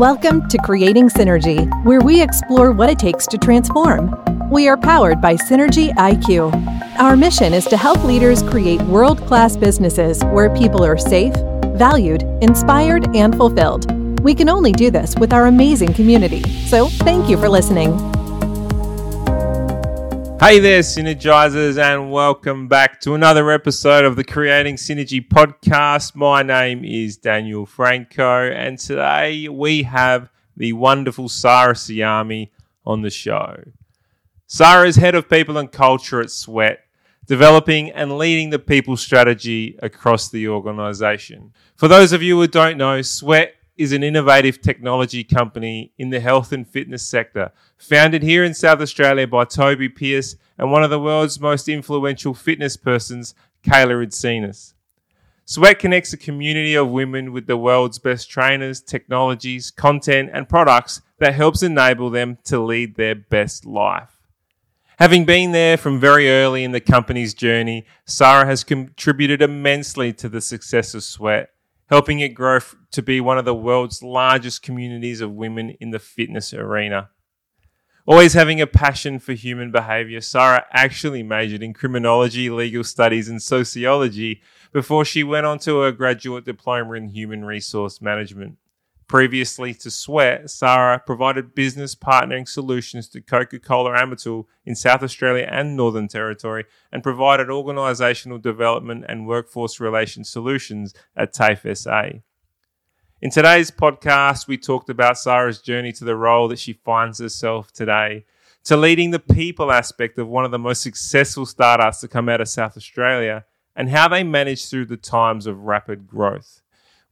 Welcome to Creating Synergy, where we explore what it takes to transform. We are powered by Synergy IQ. Our mission is to help leaders create world class businesses where people are safe, valued, inspired, and fulfilled. We can only do this with our amazing community. So, thank you for listening. Hey there, Synergizers, and welcome back to another episode of the Creating Synergy podcast. My name is Daniel Franco, and today we have the wonderful Sarah Siami on the show. Sarah is head of people and culture at Sweat, developing and leading the people strategy across the organization. For those of you who don't know, Sweat is an innovative technology company in the health and fitness sector, founded here in South Australia by Toby Pearce and one of the world's most influential fitness persons, Kayla Itsines. Sweat connects a community of women with the world's best trainers, technologies, content, and products that helps enable them to lead their best life. Having been there from very early in the company's journey, Sarah has contributed immensely to the success of Sweat helping it grow to be one of the world's largest communities of women in the fitness arena. Always having a passion for human behavior, Sarah actually majored in criminology, legal studies, and sociology before she went on to a graduate diploma in human resource management. Previously to Sweat, Sarah provided business partnering solutions to Coca Cola Amatil in South Australia and Northern Territory and provided organisational development and workforce relations solutions at TAFE SA. In today's podcast, we talked about Sarah's journey to the role that she finds herself today, to leading the people aspect of one of the most successful startups to come out of South Australia, and how they managed through the times of rapid growth.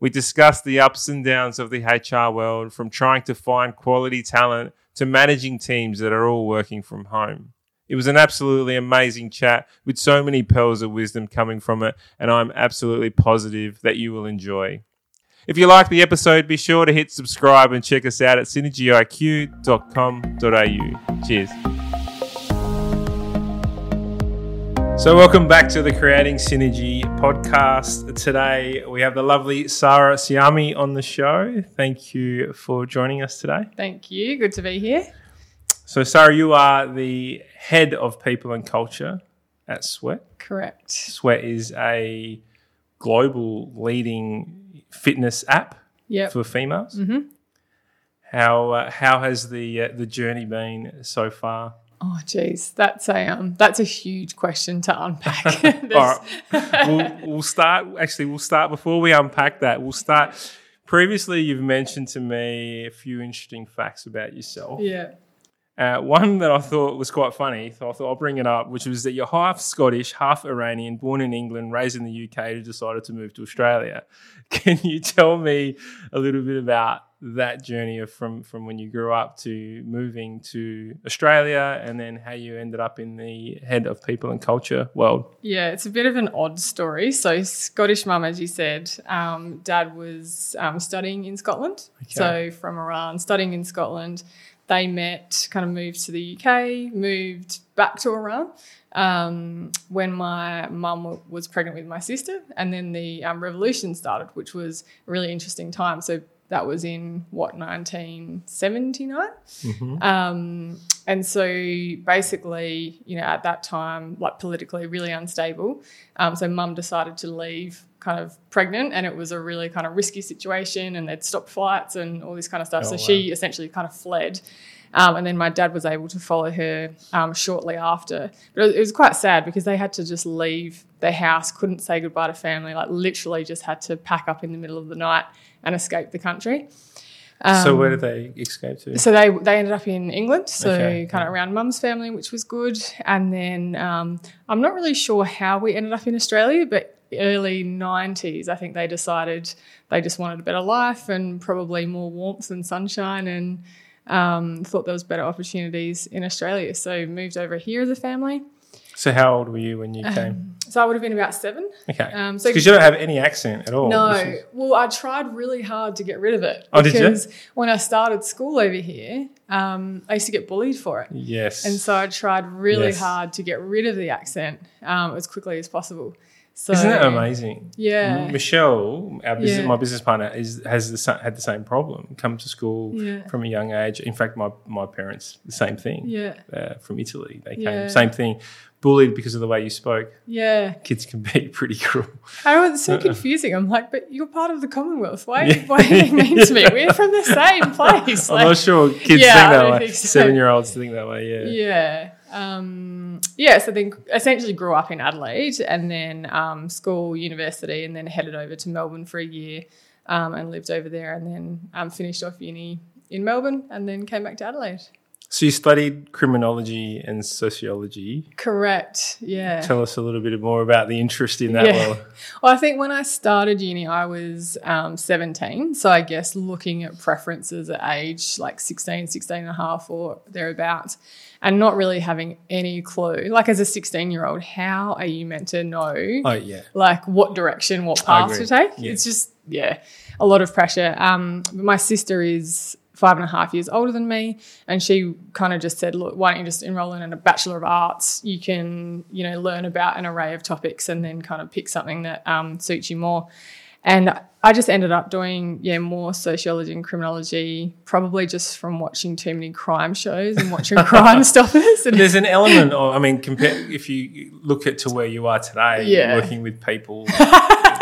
We discussed the ups and downs of the HR world from trying to find quality talent to managing teams that are all working from home. It was an absolutely amazing chat with so many pearls of wisdom coming from it, and I'm absolutely positive that you will enjoy. If you like the episode, be sure to hit subscribe and check us out at synergyiq.com.au. Cheers. So, welcome back to the Creating Synergy podcast. Today we have the lovely Sarah Siami on the show. Thank you for joining us today. Thank you. Good to be here. So, Sarah, you are the head of people and culture at Sweat. Correct. Sweat is a global leading fitness app yep. for females. Mm-hmm. How uh, how has the uh, the journey been so far? Oh, geez, that's a um, that's a huge question to unpack. All right, we'll, we'll start. Actually, we'll start before we unpack that. We'll start. Previously, you've mentioned to me a few interesting facts about yourself. Yeah. Uh, one that I thought was quite funny, so I thought I'll bring it up, which was that you're half Scottish, half Iranian, born in England, raised in the UK, who decided to move to Australia. Can you tell me a little bit about that journey of from from when you grew up to moving to Australia, and then how you ended up in the head of people and culture world? Yeah, it's a bit of an odd story. So Scottish mum, as you said, um, dad was um, studying in Scotland. Okay. So from Iran, studying in Scotland they met, kind of moved to the UK, moved back to Iran um, when my mum was pregnant with my sister, and then the um, revolution started, which was a really interesting time. So that was in what 1979 mm-hmm. um, and so basically you know at that time like politically really unstable um, so mum decided to leave kind of pregnant and it was a really kind of risky situation and they'd stopped flights and all this kind of stuff. Oh, so wow. she essentially kind of fled. Um, and then my dad was able to follow her um, shortly after. But it was quite sad because they had to just leave their house, couldn't say goodbye to family, like literally just had to pack up in the middle of the night and escape the country. Um, so where did they escape to? So they they ended up in England, so okay. kind of around mum's family, which was good. And then um, I'm not really sure how we ended up in Australia, but early 90s, I think they decided they just wanted a better life and probably more warmth and sunshine and um, thought there was better opportunities in Australia. So moved over here as a family. So how old were you when you came? Um, so I would have been about seven. Okay. Um, so because you don't have any accent at all. No. Is... Well, I tried really hard to get rid of it. Oh, did you? Because when I started school over here, um, I used to get bullied for it. Yes. And so I tried really yes. hard to get rid of the accent um, as quickly as possible. So Isn't that amazing? Yeah. Michelle, our business, Yeah. my business partner, is has the, had the same problem. Come to school Yeah. from a young age. In fact, my my parents the same thing. Yeah. Uh, from Italy, they came same thing. Bullied because of the way you spoke. Yeah. Kids can be pretty cruel. I was so confusing. I'm like, but you're part of the Commonwealth. Why, why are they mean to me? We're from the same place. I'm not sure kids Yeah, think that way. so. Seven year olds think that way. Yeah. yeah. Um, yeah. So then essentially grew up in Adelaide and then um, school, university, and then headed over to Melbourne for a year um, and lived over there and then um, finished off uni in Melbourne and then came back to Adelaide. So you studied criminology and sociology. Correct. Yeah. Tell us a little bit more about the interest in that Yeah. world. Well, I think when I started uni, I was um, 17. So I guess looking at preferences at age like 16, 16 and a half or thereabouts, and not really having any clue. Like as a 16 year old, how are you meant to know Oh yeah. like what direction, what path to take? Yeah. It's just, yeah, a lot of pressure. Um, my sister is five and a half years older than me, and she kind of just said, "Look, why don't you just enroll in a Bachelor of Arts? You can, you know, learn about an array of topics, and then kind of pick something that um, suits you more." And I just ended up doing, yeah, more sociology and criminology, probably just from watching too many crime shows and watching Crime Stoppers. And There's an element of, I mean, compare, if you look at to where you are today, Yeah. working with people,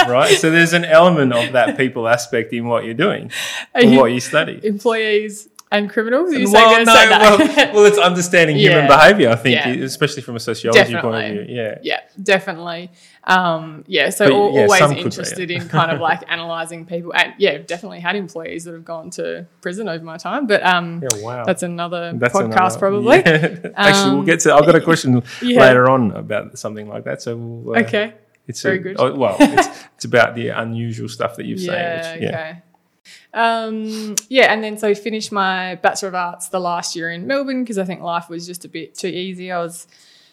right? So there's an element of that people aspect in what you're doing, Are and you- what you study. employees and criminals. Are you well, no, well, well, it's understanding human behavior, I think, Yeah. especially from a sociology point of view. Yeah. Yeah, definitely. Um, yeah, so But, yeah, always some could be, interested in kind of like analysing people. And yeah, definitely had employees that have gone to prison over my time. But um, Yeah, wow. that's another That's podcast another- probably. yeah. Actually, we'll Um, get to. I've got a question yeah. later on about something like that. So we'll. Uh, Okay. It's Very a- good. oh, well, it's, it's about the unusual stuff that you've Yeah, said. Which, yeah. okay. Um, yeah, and then so I finished my Bachelor of Arts the last year in Melbourne because I think life was just a bit too easy. I was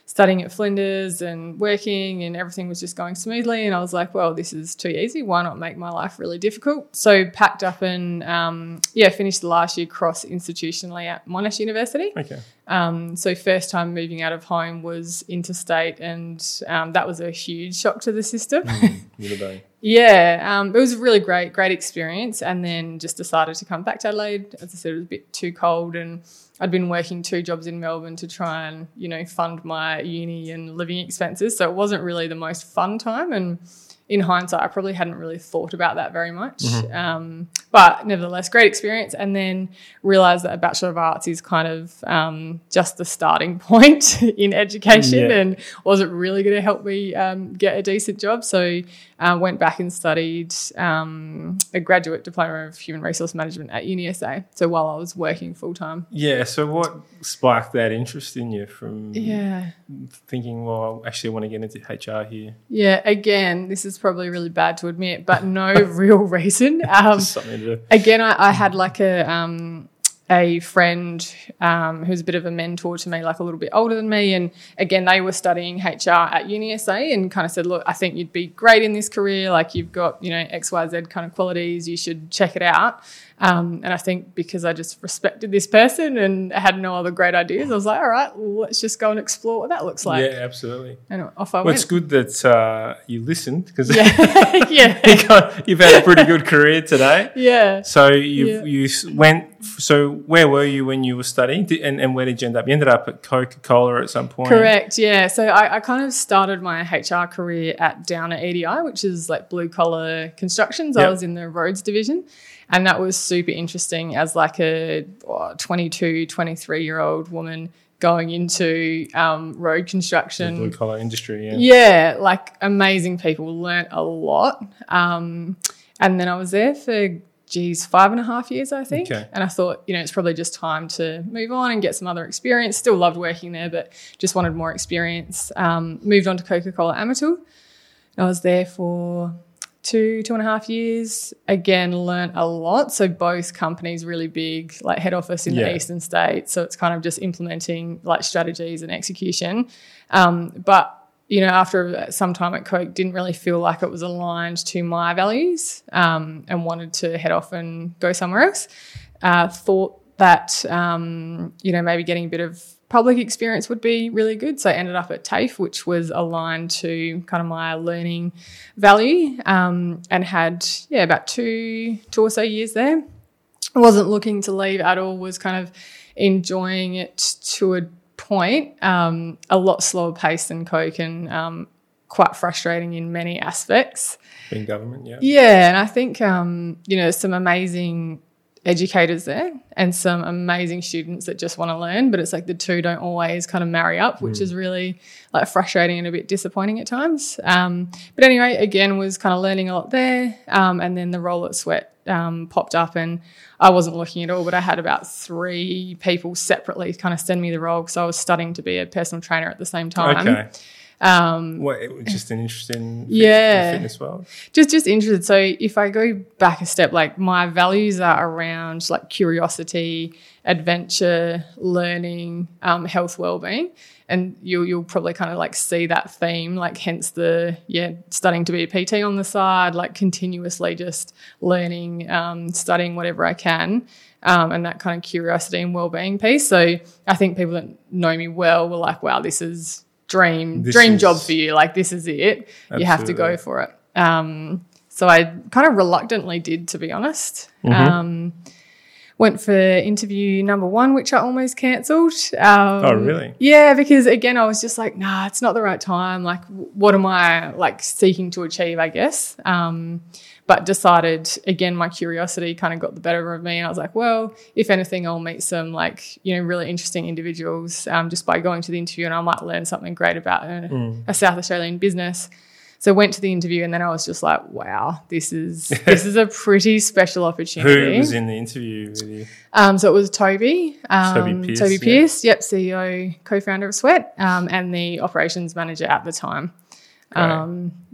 studying at Flinders and working and everything was just going smoothly. And I was like, well, this is too easy. Why not make my life really difficult? So packed up and um, yeah, finished the last year cross institutionally at Monash University. Okay. Um, so first time moving out of home was interstate and um, that was a huge shock to the system. Would. Yeah, um, it was a really great, great experience. And then just decided to come back to Adelaide. As I said, it was a bit too cold, and I'd been working two jobs in Melbourne to try and you know fund my uni and living expenses. So it wasn't really the most fun time. And in hindsight, I probably hadn't really thought about that very much. Um, but nevertheless, great experience. And then realised that a Bachelor of Arts is kind of um, just the starting point in education Yeah. and wasn't really going to help me um, get a decent job. So uh, went back and studied um, a graduate diploma of human resource management at UniSA. So while I was working full time. Yeah. So what sparked that interest in you from Yeah. thinking, well, I actually, I want to get into HR here? Yeah. Again, this is probably really bad to admit, but no real reason. Um, something to do. again, I, I had like a um, a friend um, who's a bit of a mentor to me, like a little bit older than me, and again, they were studying HR at UniSA, and kind of said, "Look, I think you'd be great in this career. Like you've got you know X, Y, Z kind of qualities. You should check it out." Um, and I think because I just respected this person and had no other great ideas, I was like, "All right, well, let's just go and explore what that looks like." yeah, absolutely. And off I Well, went. it's good that uh, you listened because Yeah, yeah, you've had a pretty good career today. yeah. So you Yeah. you went. So where were you when you were studying, and, and where did you end up? You ended up at Coca Cola at some point. Correct. Yeah. So I, I kind of started my HR career at Downer EDI, which is like blue collar constructions. I was in the roads division. And that was super interesting as like a oh, 22, 23 year old woman going into um, road construction. Blue collar industry. Yeah. Yeah, like amazing people. Learnt a lot. Um, and then I was there for, geez, five and a half years, I think. Okay. And I thought, you know, it's probably just time to move on and get some other experience. Still loved working there, but just wanted more experience. Um, moved on to Coca Cola Amatil. I was there for two, two and a half years. Again, learnt a lot. So both companies really big, like head office in Yeah. the eastern states. So it's kind of just implementing like strategies and execution. Um, but you know, after some time at Coke, didn't really feel like it was aligned to my values, um, and wanted to head off and go somewhere else. Uh, thought that um, you know maybe getting a bit of public experience would be really good. So I ended up at TAFE, which was aligned to kind of my learning value, um, and had yeah about two two or so years there. I wasn't looking to leave at all. Was kind of enjoying it to a point. Um, a lot slower pace than Coke and um, quite frustrating in many aspects. In government, yeah. Yeah, and I think um, you know some amazing educators there and some amazing students that just want to learn but it's like the two don't always kind of marry up which mm. is really like frustrating and a bit disappointing at times. Um, but anyway again was kind of learning a lot there um, and then the role at sweat um, popped up and i wasn't looking at all but i had about three people separately kind of send me the role because i was studying to be a personal trainer at the same time. Okay um, what, just an interest in yeah. fitness world? Just just interested. So if I go back a step, like my values are around like curiosity, adventure, learning, um, health, well-being. And you'll you'll probably kind of like see that theme, like hence the yeah, studying to be a PT on the side, like continuously just learning, um, studying whatever I can. Um, and that kind of curiosity and well-being piece. So I think people that know me well were like, "Wow, this is dream this dream is, job for you. Like this is it. Absolutely. You have to go for it. Um, so I kind of reluctantly did, to be honest. Mm-hmm. Um, went for interview number one, which I almost cancelled. Um, oh, really? Yeah, because again, I was just like, nah, it's not the right time. Like, what am I like seeking to achieve? I guess. Um, but decided again my curiosity kind of got the better of me and i was like well if anything i'll meet some like you know really interesting individuals um, just by going to the interview and i might learn something great about a, mm. a south australian business so went to the interview and then I was just like, wow, this is this is a pretty special opportunity. Who was in the interview with you? Um, so it was Toby, um, Toby Pearce, Toby Pearce, yeah. yep, CEO, co-founder of Sweat, um, and the operations manager at the time.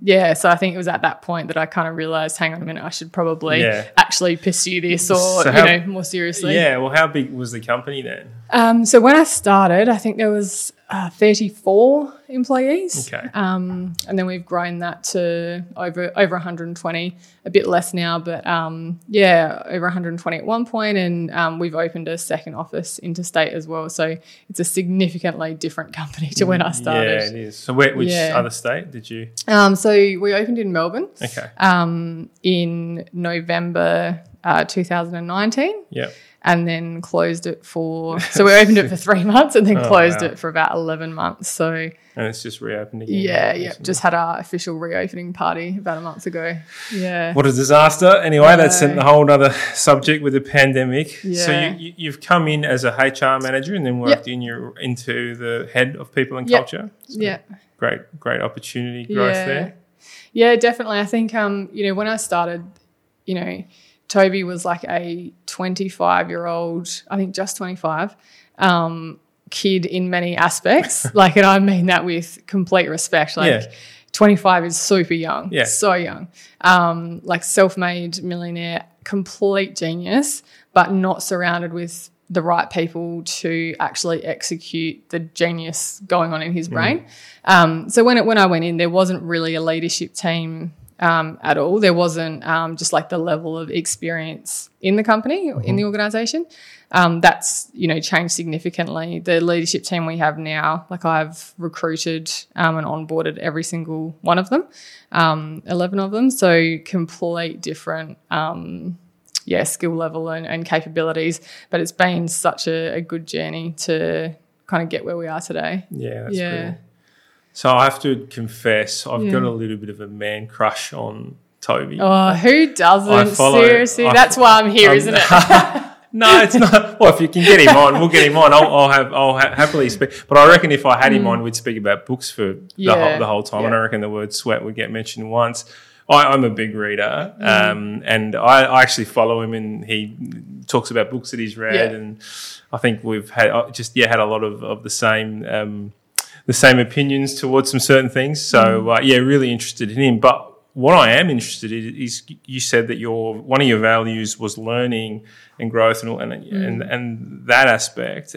Yeah, so I think it was at that point that I kind of realized, hang on a minute, I should probably yeah. actually pursue this or so how, you know more seriously. Yeah, well, how big was the company then? Um, so when I started, I think there was uh, 34 employees. Okay. Um, and then we've grown that to over over 120, a bit less now, but um, yeah, over 120 at one point, and um, we've opened a second office interstate as well. So it's a significantly different company to when I started. Yeah, it is. So where, which yeah. other state did you? Um, so we opened in Melbourne. Okay. Um, in November uh, 2019. Yep and then closed it for so we opened it for three months and then oh, closed wow. it for about 11 months so and it's just reopened again yeah yeah just had our official reopening party about a month ago yeah what a disaster anyway that's a whole other subject with the pandemic yeah. so you, you, have come in as a hr manager and then worked yep. in your into the head of people and yep. culture so yeah great great opportunity growth yeah. there yeah definitely i think um you know when i started you know Toby was like a 25 year old, I think just 25, um, kid in many aspects. like, and I mean that with complete respect. Like, yeah. 25 is super young, yeah. so young. Um, like, self made millionaire, complete genius, but not surrounded with the right people to actually execute the genius going on in his mm. brain. Mm. Um, so when it, when I went in, there wasn't really a leadership team um, at all. There wasn't um, just like the level of experience in the company, mm-hmm. in the organization. Um, that's you know changed significantly. The leadership team we have now, like I've recruited um, and onboarded every single one of them, um, eleven of them. So complete different. Um, yeah, skill level and, and, capabilities, but it's been such a, a, good journey to kind of get where we are today. Yeah, yeah. Brilliant. So I have to confess, I've yeah. got a little bit of a man crush on Toby. Oh, who doesn't? Follow, Seriously, I, that's why I'm here, not it? no, it's not. Well, if you can get him on, we'll get him on. I'll, I'll have, I'll ha- happily speak. But I reckon if I had him mm. on, we'd speak about books for yeah. the, whole, the whole time. Yeah. And I reckon the word sweat would get mentioned once. I, am a big reader, mm. um, and I, I, actually follow him, and he talks about books that he's read, yeah. and I think we've had uh, just yeah had a lot of, of the same um, the same opinions towards some certain things. So mm. uh, yeah, really interested in him. But what I am interested in is you said that your one of your values was learning and growth and and mm. and, and, that aspect.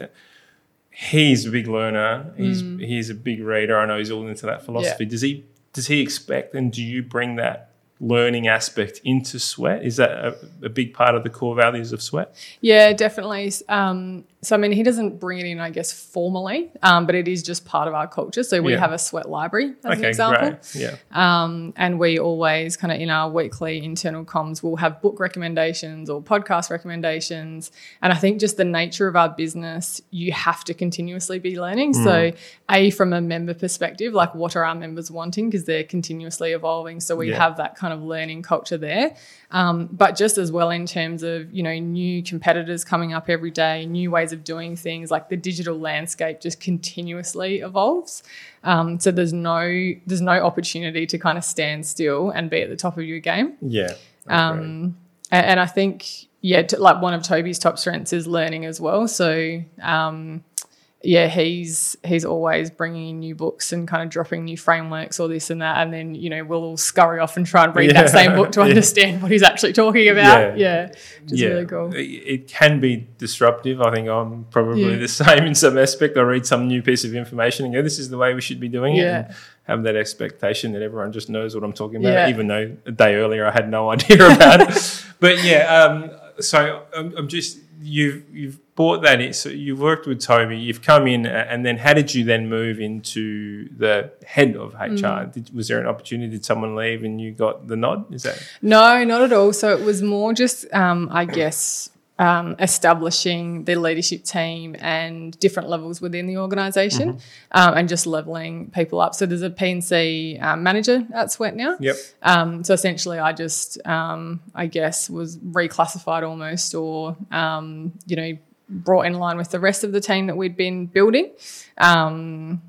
He's a big learner. He's mm. he's a big reader. I know he's all into that philosophy. Yeah. Does he does he expect and do you bring that learning aspect into sweat? Is that a, a big part of the core values of sweat? Yeah, definitely. Um, so, I mean, he doesn't bring it in, I guess, formally, um, but it is just part of our culture. So, we Yeah. have a sweat library, as an example. great. Yeah. Um, and we always kind of in our weekly internal comms, we'll have book recommendations or podcast recommendations. And I think just the nature of our business, you have to continuously be learning. So, A, from a member perspective, like what are our members wanting? Because they're continuously evolving. So, we Yeah. have that kind of learning culture there. Um, but just as well in terms of, you know, new competitors coming up every day, new ways of doing things, like the digital landscape just continuously evolves. Um, so there's no there's no opportunity to kind of stand still and be at the top of your game. Yeah. Um, and, and I think yeah, t- like one of Toby's top strengths is learning as well. So um, yeah, he's he's always bringing in new books and kind of dropping new frameworks or this and that, and then you know we'll all scurry off and try and read Yeah. that same book to Yeah. understand what he's actually talking about. Yeah. Yeah, which is really cool. It, can be disruptive. I think I'm probably Yeah. the same in some aspect. I read some new piece of information and go, this is the way we should be doing it. Yeah. And have that expectation that everyone just knows what I'm talking about, Yeah. even though a day earlier I had no idea about it. But yeah, um, so I'm, I'm just, you've, you've bought that in. So you've worked with Toby, you've come in, uh, and then how did you then move into the head of HR? Mm. Did, was there an opportunity? Did someone leave and you got the nod? Is that? No, not at all. So it was more just, um, I guess, um, establishing the leadership team and different levels within the organisation, um, and just leveling people up. So there's a PNC um, manager at Sweat now. Yep. Um, so essentially, I just, um, I guess, was reclassified almost, or um, you know, brought in line with the rest of the team that we'd been building, um,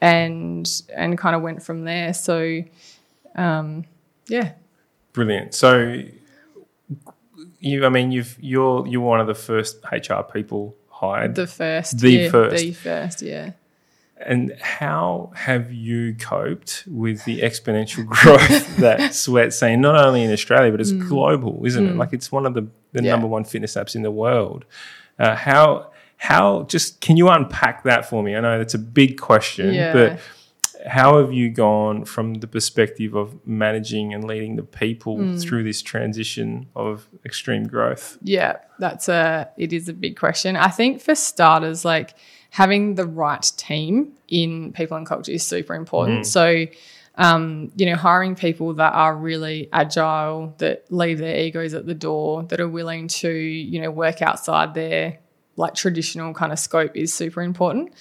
and and kind of went from there. So, um, yeah. Brilliant. So, you, I mean, you've you're you're one of the first HR people hired. The first. The yeah, first. The first, yeah. and how have you coped with the exponential growth that Sweat's seeing, not only in Australia but it's global, isn't it? Like it's one of the, the Mm. Yeah. number one fitness apps in the world. Uh, how how just can you unpack that for me? I know that's a big question, Yeah. but how have you gone from the perspective of managing and leading the people Mm. through this transition of extreme growth? Yeah, that's a it is a big question. I think for starters, like having the right team in people and culture is super important. So um, you know, hiring people that are really agile, that leave their egos at the door, that are willing to, you know, work outside their like traditional kind of scope is super important.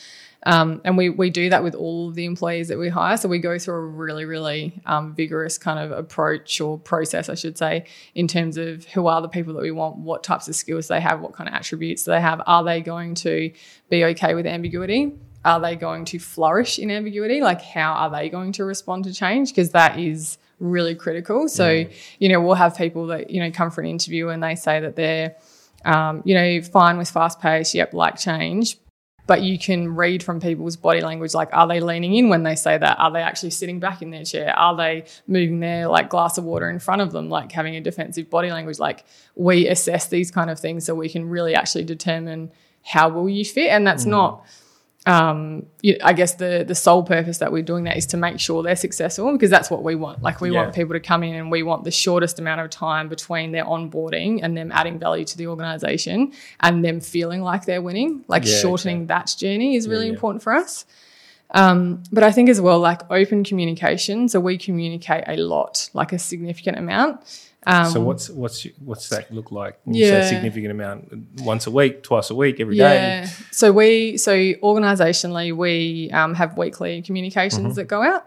Um, and we, we do that with all of the employees that we hire. So we go through a really, really um, vigorous kind of approach or process, I should say, in terms of who are the people that we want, what types of skills they have, what kind of attributes they have. Are they going to be okay with ambiguity? Are they going to flourish in ambiguity? Like, how are they going to respond to change? Because that is really critical. So, you know, we'll have people that, you know, come for an interview and they say that they're, um, you know, fine with fast pace, yep, like change. But you can read from people's body language, like, are they leaning in when they say that? Are they actually sitting back in their chair? Are they moving their like glass of water in front of them, like having a defensive body language? Like, we assess these kind of things so we can really actually determine how will you fit. And that's not um, you- I guess the the sole purpose that we're doing that is to make sure they're successful because that's what we want. Like we Yeah. want people to come in and we want the shortest amount of time between their onboarding and them adding value to the organization and them feeling like they're winning. Like Yeah, shortening that journey is really yeah. important for us. Um, but I think as well, like open communication. So we communicate a lot, like a significant amount. Um, so what's what's what's that look like? When you say Yeah. significant amount once a week, twice a week, every day. Yeah. So we so organisationally we um, have weekly communications Mm-hmm. that go out.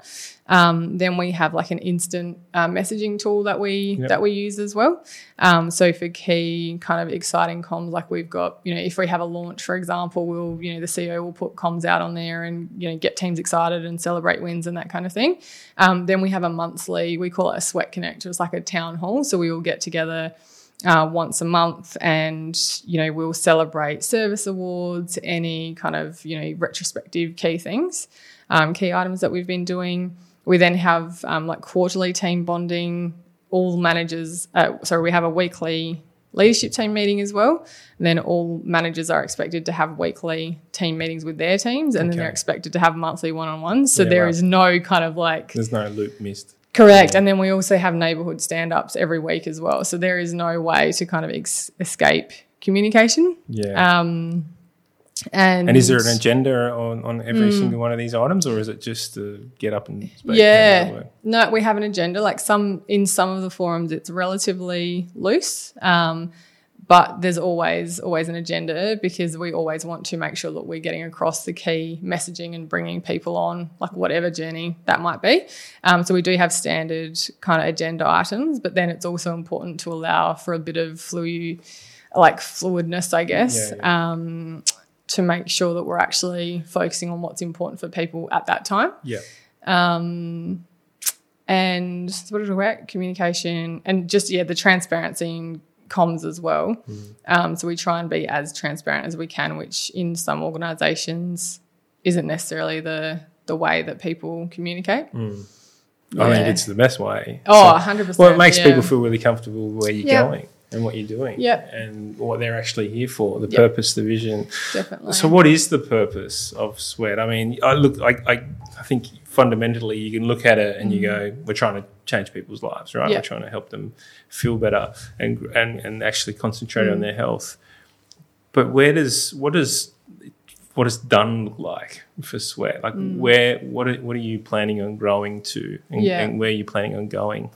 Um, then we have like an instant uh, messaging tool that we Yep. that we use as well. Um, so for key kind of exciting comms, like we've got you know if we have a launch, for example, we'll you know the CEO will put comms out on there and you know get teams excited and celebrate wins and that kind of thing. Um, then we have a monthly, we call it a sweat connect. It's like a town hall, so we all get together uh, once a month and you know we'll celebrate service awards any kind of you know retrospective key things um, key items that we've been doing we then have um, like quarterly team bonding all managers uh, sorry we have a weekly leadership team meeting as well and then all managers are expected to have weekly team meetings with their teams and then they're expected to have monthly one-on-ones so Yeah, there right. is no kind of like There's no loop missed. Correct. And then we also have neighborhood stand ups every week as well. So there is no way to kind of ex- escape communication. Yeah. Um, and, and is there an agenda on, on every single one of these items, or is it just to get up and speak? yeah. no we have an agenda. Like some in some of the forums it's relatively loose um, but there's always always an agenda because we always want to make sure that we're getting across the key messaging and bringing people on like whatever journey that might be. Um, so we do have standard kind of agenda items but then it's also important to allow for a bit of fluid like fluidness i guess. Yeah, Um, to make sure that we're actually focusing on what's important for people at that time Yeah. um, and what did we about communication and just yeah the transparency in comms as well. Um, so we try and be as transparent as we can, which in some organisations isn't necessarily the the way that people communicate. I think it's the best way. Oh, 100%. Well, it makes yeah. people feel really comfortable where you're Yeah. going and what you're doing. Yeah. And what they're actually here for, the Yeah. purpose, the vision. definitely. So, what is the purpose of sweat? I mean, I look, I, I, I think fundamentally you can look at it and you go, we're trying to change people's lives, right? Mm. Yeah. We're trying to help them feel better and and, and actually concentrate Mm. on their health. But where does what does what does done look like for sweat? Like Mm. where what are, what are you planning on growing to, and, Yeah. and where are you planning on going?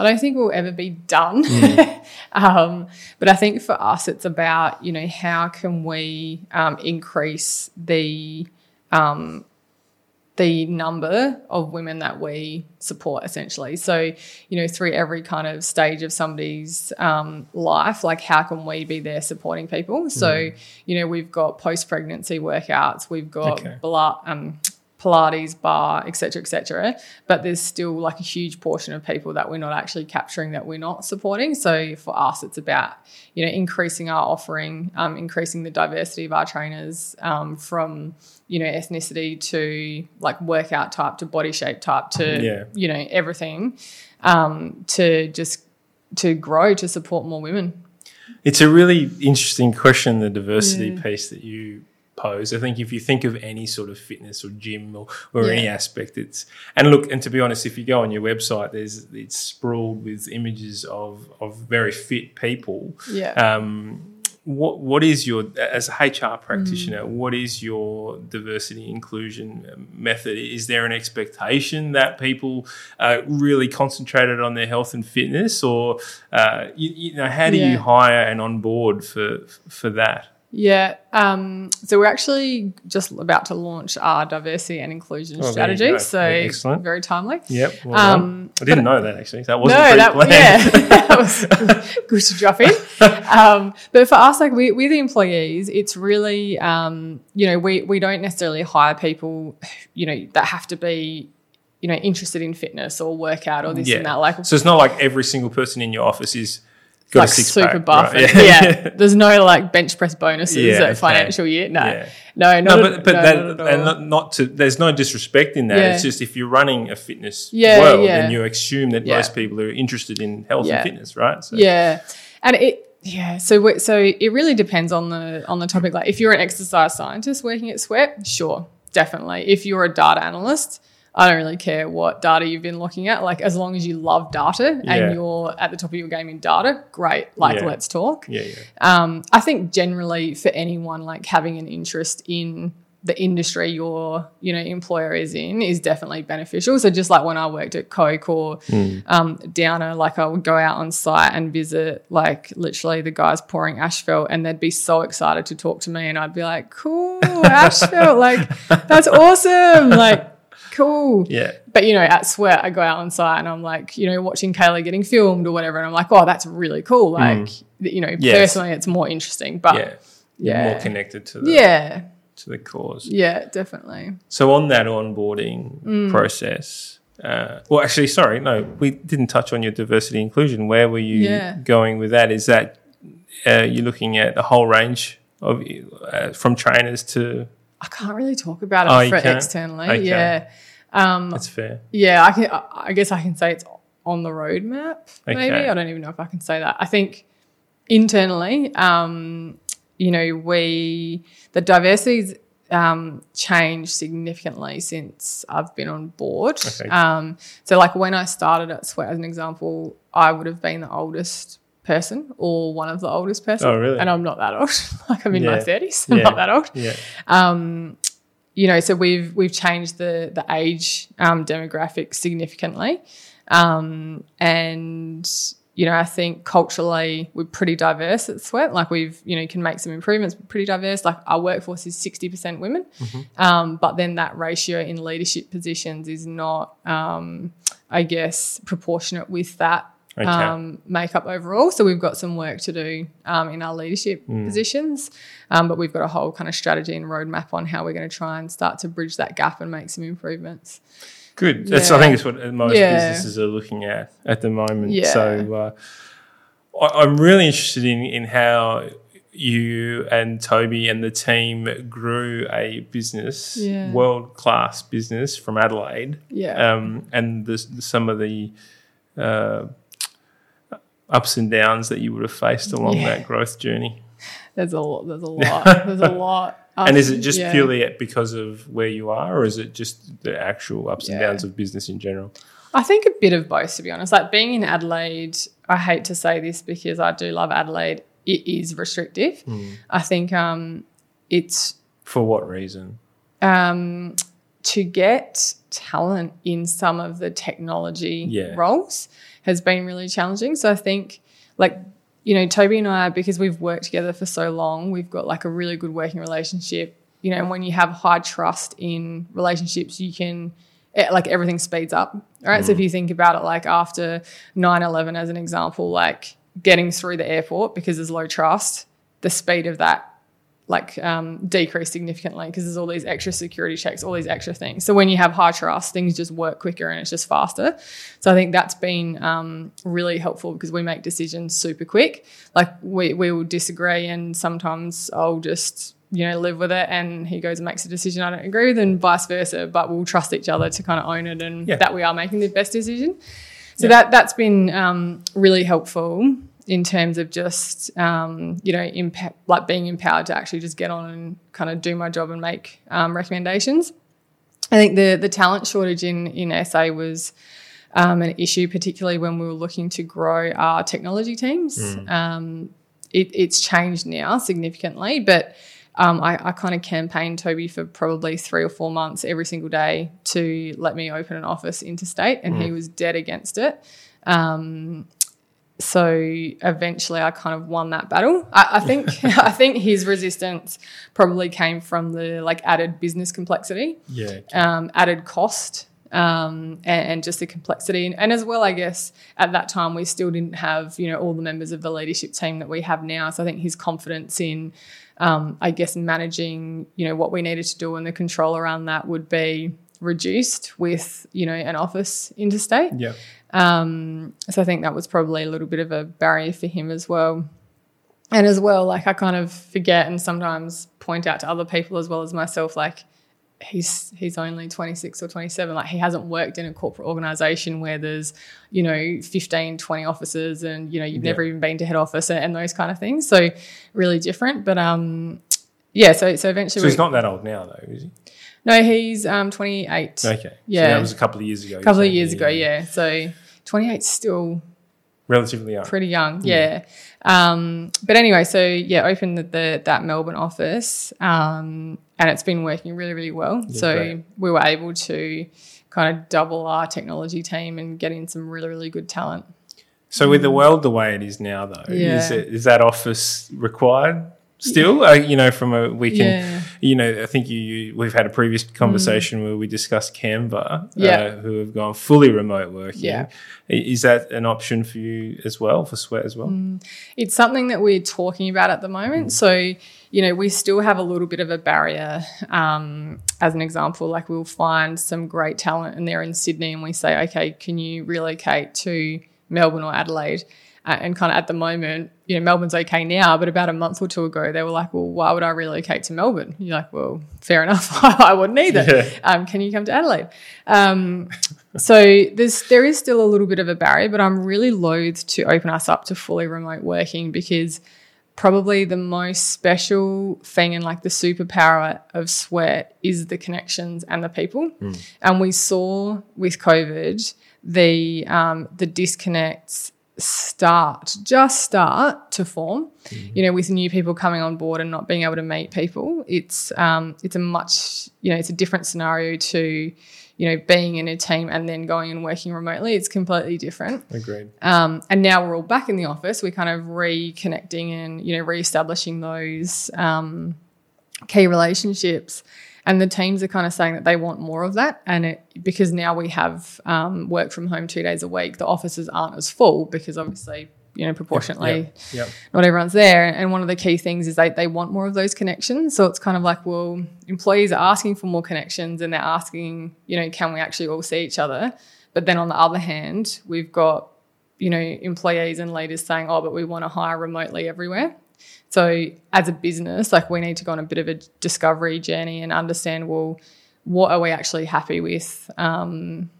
I don't think we'll ever be done. Mm. um, but I think for us, it's about, you know, how can we um, increase the um, the number of women that we support essentially. So, you know, through every kind of stage of somebody's um, life, like how can we be there supporting people? So, you know, we've got post pregnancy workouts, we've got Okay. blood, um, Pilates, bar, etc., cetera, cetera. But there's still like a huge portion of people that we're not actually capturing that we're not supporting. So for us, it's about you know increasing our offering, um, increasing the diversity of our trainers um, from you know ethnicity to like workout type to body shape type to Yeah. you know everything um, to just to grow to support more women. It's a really interesting question, the diversity piece that you pose. I think if you think of any sort of fitness or gym or, or Yeah. any aspect, it's and look, and to be honest, if you go on your website, there's it's sprawled with images of of very fit people. Yeah. Um, what what is your as a HR practitioner? Mm. What is your diversity inclusion method? Is there an expectation that people are really concentrated on their health and fitness, or uh, you, you know how do Yeah. you hire and onboard for for that? Yeah. Um, so we're actually just about to launch our diversity and inclusion Oh, strategy. So Excellent. very timely. Yep. Well Um. I didn't know that actually. That wasn't no, that pre-planned. yeah, that was good to drop in. Um, but for us, like we, we're the employees, it's really um, you know we we don't necessarily hire people you know that have to be you know interested in fitness or workout or this and that. Like so it's not like every single person in your office is got like super pack, buff. right? and- yeah. There's no like bench press bonuses Yeah, at okay. financial year. No, Yeah. no, No, but but no, that not and not, not to. There's no disrespect in that. Yeah. It's just if you're running a fitness Yeah, world, yeah. then you assume that Yeah. most people are interested in health Yeah. and fitness, right? So, Yeah, and it yeah. So so it really depends on the on the topic. Like if you're an exercise scientist working at Sweat, sure, definitely. If you're a data analyst. I don't really care what data you've been looking at. Like, as long as you love data Yeah. and you're at the top of your game in data, great. Like, Yeah. let's talk. yeah, yeah. Um, I think generally for anyone like having an interest in the industry your you know employer is in is definitely beneficial. So just like when I worked at Coke or um, Downer, like I would go out on site and visit like literally the guys pouring asphalt, and they'd be so excited to talk to me, and I'd be like, "Cool, asphalt! like that's awesome! Like cool." Yeah. But you know, at Sweat, I go out on site and I'm like, you know, watching Kayla getting filmed or whatever, and I'm like, oh, that's really cool. Like, you know, Mm. Yes. personally, it's more interesting. But Yeah. Yeah, more connected to the yeah, to the cause. yeah, definitely. So on that onboarding Mm. process, uh, well, actually, sorry, no, we didn't touch on your diversity inclusion. Where were you Yeah. going with that? Is that uh, you're looking at the whole range of uh, from trainers to I can't really talk about it Oh, for externally. Okay. Yeah, um, that's fair. yeah. I can. I- guess I can say it's on the roadmap. Maybe Okay. I don't even know if I can say that. I think internally, um, you know, we the diversity is um, changed significantly since I've been on board. Okay. Um, so, like when I started at Sweat, as an example, I would have been the oldest person or one of the oldest person. Oh, really? And I'm not that old. like I'm in my 30s. I'm Yeah. not that old Yeah. um, you know, so we've we've changed the the age um, demographic significantly, um, and you know, I think culturally we're pretty diverse at Sweat. Like we've you know can make some improvements, but pretty diverse. Like our workforce is sixty percent women, um, but then that ratio in leadership positions is not, um, I guess, proportionate with that Okay. um, makeup overall. So we've got some work to do um, in our leadership Hmm. positions, um, but we've got a whole kind of strategy and roadmap on how we're going to try and start to bridge that gap and make some improvements. Good. That's I think it's what most Yeah. businesses are looking at at the moment. Yeah. So uh, I, I'm really interested in in how you and Toby and the team grew a business, Yeah. world class business from Adelaide. Yeah. Um, and the, some of the uh, ups and downs that you would have faced along Yeah. that growth journey. There's a lot. There's a lot. There's a lot. And is it just Yeah. purely because of where you are, or is it just the actual ups and downs of business in general? I think a bit of both, to be honest. Like being in Adelaide, I hate to say this because I do love Adelaide. It is restrictive. Hmm. I think um, it's For what reason? um, to get talent in some of the technology Yeah. roles has been really challenging. So I think, like, you know, Toby and I, because we've worked together for so long, we've got like a really good working relationship. You know, and when you have high trust in relationships, you can, it, like, everything speeds up. All right. So if mm. you think about it, like, after 9 11, as an example, like getting through the airport because there's low trust, the speed of that like um, decrease significantly because there's all these extra security checks, all these extra things. So when you have high trust, things just work quicker and it's just faster. So I think that's been um, really helpful because we make decisions super quick. Like we we will disagree and sometimes I'll just you know live with it and he goes and makes a decision I don't agree with and vice versa. But we'll trust each other to kind of own it and Yeah. that we are making the best decision. So that that's been um, really helpful in terms of just um, you know impa- like being empowered to actually just get on and kind of do my job and make um, recommendations. I think the the talent shortage in in SA was um, an issue, particularly when we were looking to grow our technology teams. Um, it, it's changed now significantly, but um, I, I kind of campaigned Toby for probably three or four months every single day to let me open an office interstate, and he was dead against it. Um, so eventually, I kind of won that battle. I, I think I think his resistance probably came from the like added business complexity Yeah. um, added cost um, and, and just the complexity. And, and as well, I guess at that time we still didn't have you know all the members of the leadership team that we have now. So I think his confidence in um, I guess managing you know what we needed to do and the control around that would be reduced with you know an office interstate. Yeah. Um, so I think that was probably a little bit of a barrier for him as well. And as well, like I kind of forget and sometimes point out to other people as well as myself, like he's he's only 26 or 27 like he hasn't worked in a corporate organization where there's you know 15 20 officers and you know you've Yeah. never even been to head office and, and those kind of things so really different but um yeah so so eventually So he's we- not that old now, though, is he? No he's um 28 Okay. So Yeah. that was a couple of years ago. a couple of years ago yeah so 28 's still Relatively young. pretty young. Yeah. Um, but anyway, so yeah, opened the, the that Melbourne office, um, and it's been working really, really well. so great. we were able to kind of double our technology team and get in some really, really good talent. So with the world the way it is now, though, Yeah. is, it, is that office required still? Uh, you know, from a we can, Yeah. Mm. you know, I think you, you we've had a previous conversation where we discussed Canva, Yeah. uh, who have gone fully remote working. Yeah. Is that an option for you as well for Sweat as well? Mm. It's something that we're talking about at the moment. So, you know, we still have a little bit of a barrier. Um, as an example, like we'll find some great talent and they're in Sydney and we say, okay, can you relocate to Melbourne or Adelaide? Uh, and kind of at the moment, you know, Melbourne's okay now, but about a month or two ago, they were like, well, why would I relocate to Melbourne? You're like, well, fair enough. I wouldn't either. Yeah. Um, can you come to Adelaide? Um, so there's there is still a little bit of a barrier, but I'm really loath to open us up to fully remote working because probably the most special thing and like the superpower of sweat is the connections and the people. And we saw with COVID the um, the disconnects start just start to form you know with new people coming on board and not being able to meet people it's um it's a much you know it's a different scenario to you know being in a team and then going and working remotely it's completely different Agreed. um, and now we're all back in the office. We're kind of reconnecting and you know reestablishing those um, key relationships. And the teams are kind of saying that they want more of that. And it because now we have um, work from home two days a week, the offices aren't as full because obviously you know proportionately Yep. Yep. not everyone's there. And one of the key things is they, they want more of those connections. So it's kind of like, well, employees are asking for more connections and they're asking, you know, can we actually all see each other? But then on the other hand, we've got, you know, employees and leaders saying, oh, but we want to hire remotely everywhere. So as a business, like we need to go on a bit of a discovery journey and understand, well, what are we actually happy with? Um,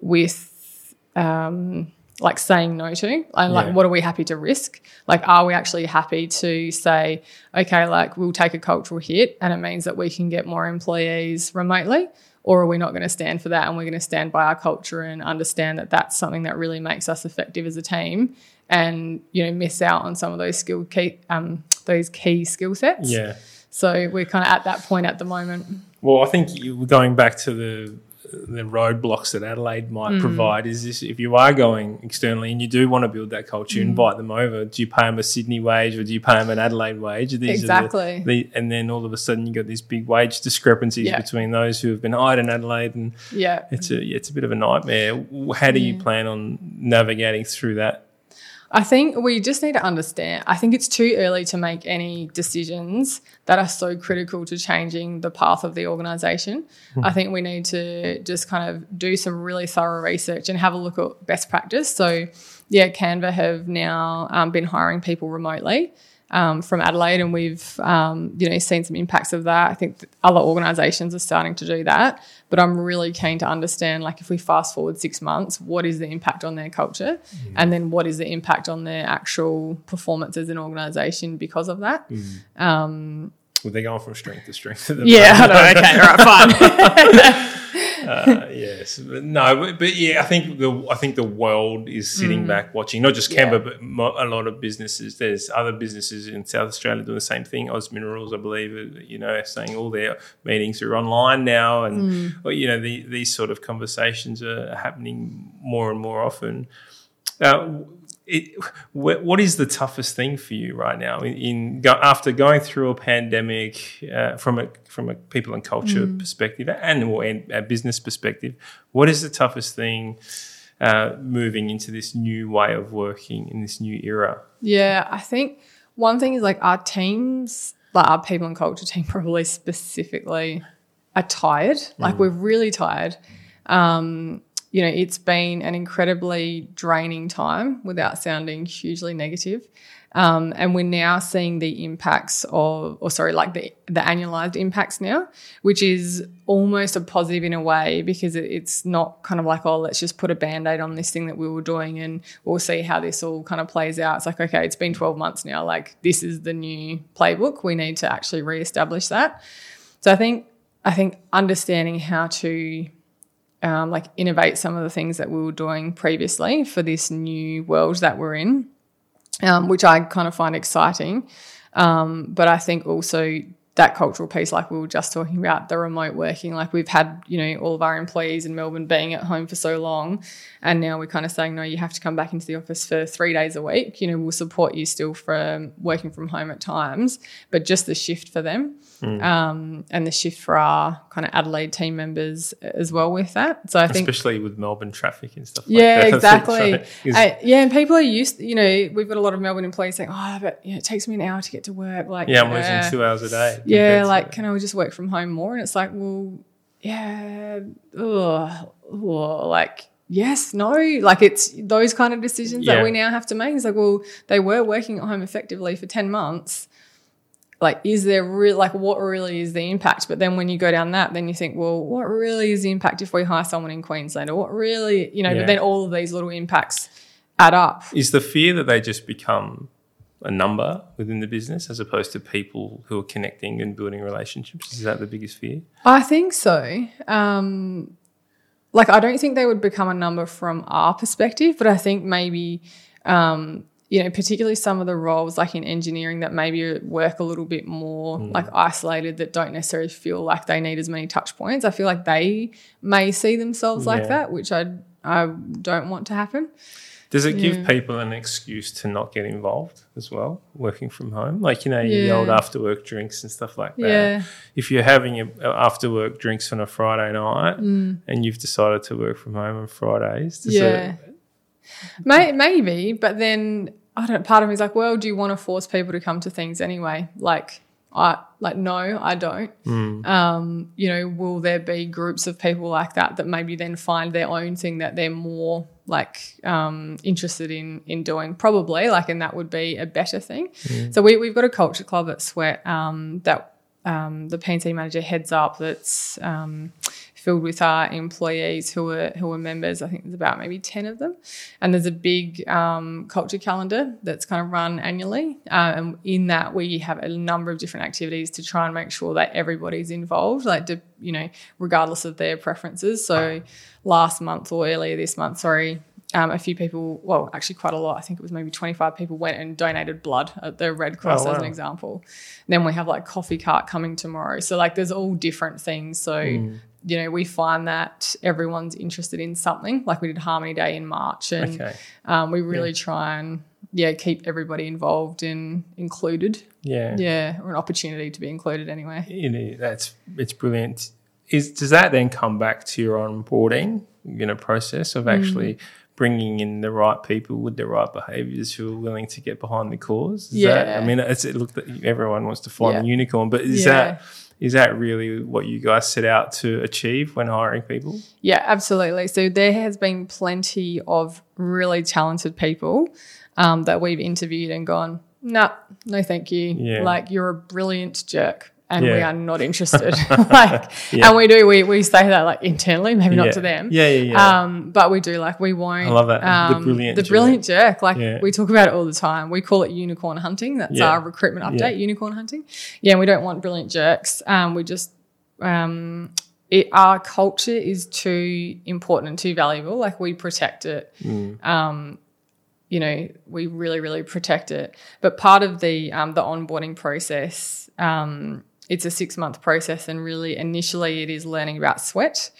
with um, like saying no to and like Yeah. what are we happy to risk like are we actually happy to say okay like we'll take a cultural hit and it means that we can get more employees remotely or are we not going to stand for that and we're going to stand by our culture and understand that that's something that really makes us effective as a team and you know miss out on some of those skill key um, those key skill sets Yeah. so we're kind of at that point at the moment Well, I think you, going back to the the roadblocks that Adelaide might Mm. provide is this: if you are going externally and you do want to build that culture, Mm. invite them over. Do you pay them a Sydney wage or do you pay them an Adelaide wage? These Exactly. the, the, and then all of a sudden you've got these big wage discrepancies Yeah. between those who have been hired in Adelaide, and yeah it's a it's a bit of a nightmare. How do you plan on navigating through that? I think we just need to understand. I think it's too early to make any decisions that are so critical to changing the path of the organization. I think we need to just kind of do some really thorough research and have a look at best practice. So, yeah, Canva have now um, been hiring people remotely. Um, from Adelaide, and we've um, you know seen some impacts of that. I think other organisations are starting to do that, but I'm really keen to understand, like, if we fast forward six months, what is the impact on their culture, and then what is the impact on their actual performance as an organisation because of that. Um, Well, they're going from strength to strength. yeah. Okay, all right, fine. uh, yes, but no, but, but yeah, I think the I think the world is sitting Mm. back watching, not just Canva, but mo- a lot of businesses. There's other businesses in South Australia doing the same thing. Oz Minerals, I believe, uh, you know, saying all their meetings are online now, and Mm. well, you know, the, these sort of conversations are happening more and more often. Uh, it, wh- what is the toughest thing for you right now in, in go, after going through a pandemic uh, from a from a people and culture perspective and or and a business perspective? What is the toughest thing uh, moving into this new way of working in this new era? Yeah, I think one thing is like our teams, like our people and culture team, probably specifically, are tired. Like we're really tired. Um, you know, it's been an incredibly draining time without sounding hugely negative. Um, and we're now seeing the impacts of, or sorry, like the, the annualized impacts now, which is almost a positive in a way because it, it's not kind of like, oh, let's just put a band aid on this thing that we were doing and we'll see how this all kind of plays out. It's like, okay, it's been 12 months now. Like, this is the new playbook. We need to actually reestablish that. So I think, I think understanding how to um, like innovate some of the things that we were doing previously for this new world that we're in, um, which I kind of find exciting. Um, but I think also that cultural piece, like we were just talking about, the remote working, like we've had, you know, all of our employees in Melbourne being at home for so long. And now we're kind of saying, no, you have to come back into the office for three days a week. You know, we'll support you still from working from home at times, but just the shift for them um, and the shift for our kind of Adelaide team members as well with that. So I think Especially with Melbourne traffic and stuff. yeah, like that. exactly. Uh, yeah, and people are used. You know, we've got a lot of Melbourne employees saying, "Oh, but you know, it takes me an hour to get to work." Like, yeah, I'm uh, losing two hours a day. Yeah, like, can I just work from home more? And it's like, well, yeah, ugh, ugh, like. Yes, no, like it's those kind of decisions Yeah. that we now have to make. It's like, well, they were working at home effectively for 10 months. Like, is there real, like, what really is the impact? But then when you go down that, then you think, well, what really is the impact if we hire someone in Queensland? Or what really, you know, Yeah. but then all of these little impacts add up. is the fear that they just become a number within the business as opposed to people who are connecting and building relationships? Is that the biggest fear? I think so. Um, like, I don't think they would become a number from our perspective, but I think maybe, um, you know, particularly some of the roles like in engineering that maybe work a little bit more Mm. like isolated that don't necessarily feel like they need as many touch points. I feel like they may see themselves like that, which I I don't want to happen. Does it give Yeah. people an excuse to not get involved as well, working from home? Like, you know, the old Yeah. after work drinks and stuff like that. Yeah. If you're having your after work drinks on a Friday night Mm. and you've decided to work from home on Fridays, does Yeah. it, maybe, but then I don't. Part of me is like, well, do you want to force people to come to things anyway? Like, I like no, I don't. Um, you know, will there be groups of people like that that maybe then find their own thing that they're more like um, interested in in doing? Probably, like, and that would be a better thing. So we we've got a culture club at Sweat um, that um, the PNC manager heads up. That's um, filled with our employees who are who are members. I think there's about maybe ten of them, and there's a big um, culture calendar that's kind of run annually. Uh, and in that, we have a number of different activities to try and make sure that everybody's involved, like to, you know, regardless of their preferences. So last month or earlier this month, sorry. Um, a few people, well, actually quite a lot. I think it was maybe 25 people went and donated blood at the Red Cross Oh, as an wow. example. Then we have like coffee cart coming tomorrow. So like there's all different things. So Mm. You know we find that everyone's interested in something. Like we did Harmony Day in March, and Okay. um, we really try and yeah keep everybody involved and included. Yeah. Yeah, or an opportunity to be included anyway. You know, that's it's brilliant. Is does that then come back to your onboarding, you know, process of actually Mm. bringing in the right people with the right behaviours who are willing to get behind the cause? Is Yeah. that, I mean, it's it look that everyone wants to find Yeah. the unicorn, but is Yeah. that is that really what you guys set out to achieve when hiring people? Yeah, absolutely. So there has been plenty of really talented people um, that we've interviewed and gone, nah, no, thank you. Yeah. Like you're a brilliant jerk. And we are not interested. like, Yeah. and we do, we, we say that like internally, maybe yeah. not to them. Yeah, yeah, yeah. Um, but we do like we won't. I love that. The Um, brilliant the jerk. brilliant jerk. Like Yeah. we talk about it all the time. We call it unicorn hunting. That's Yeah. our recruitment update. Yeah. Unicorn hunting. Yeah, and we don't want brilliant jerks. Um, we just um, it, our culture is too important and too valuable. Like we protect it. Mm. Um, you know, we really, really protect it. But part of the um, the onboarding process, um, it's a six month process, and really initially it is learning about sweat.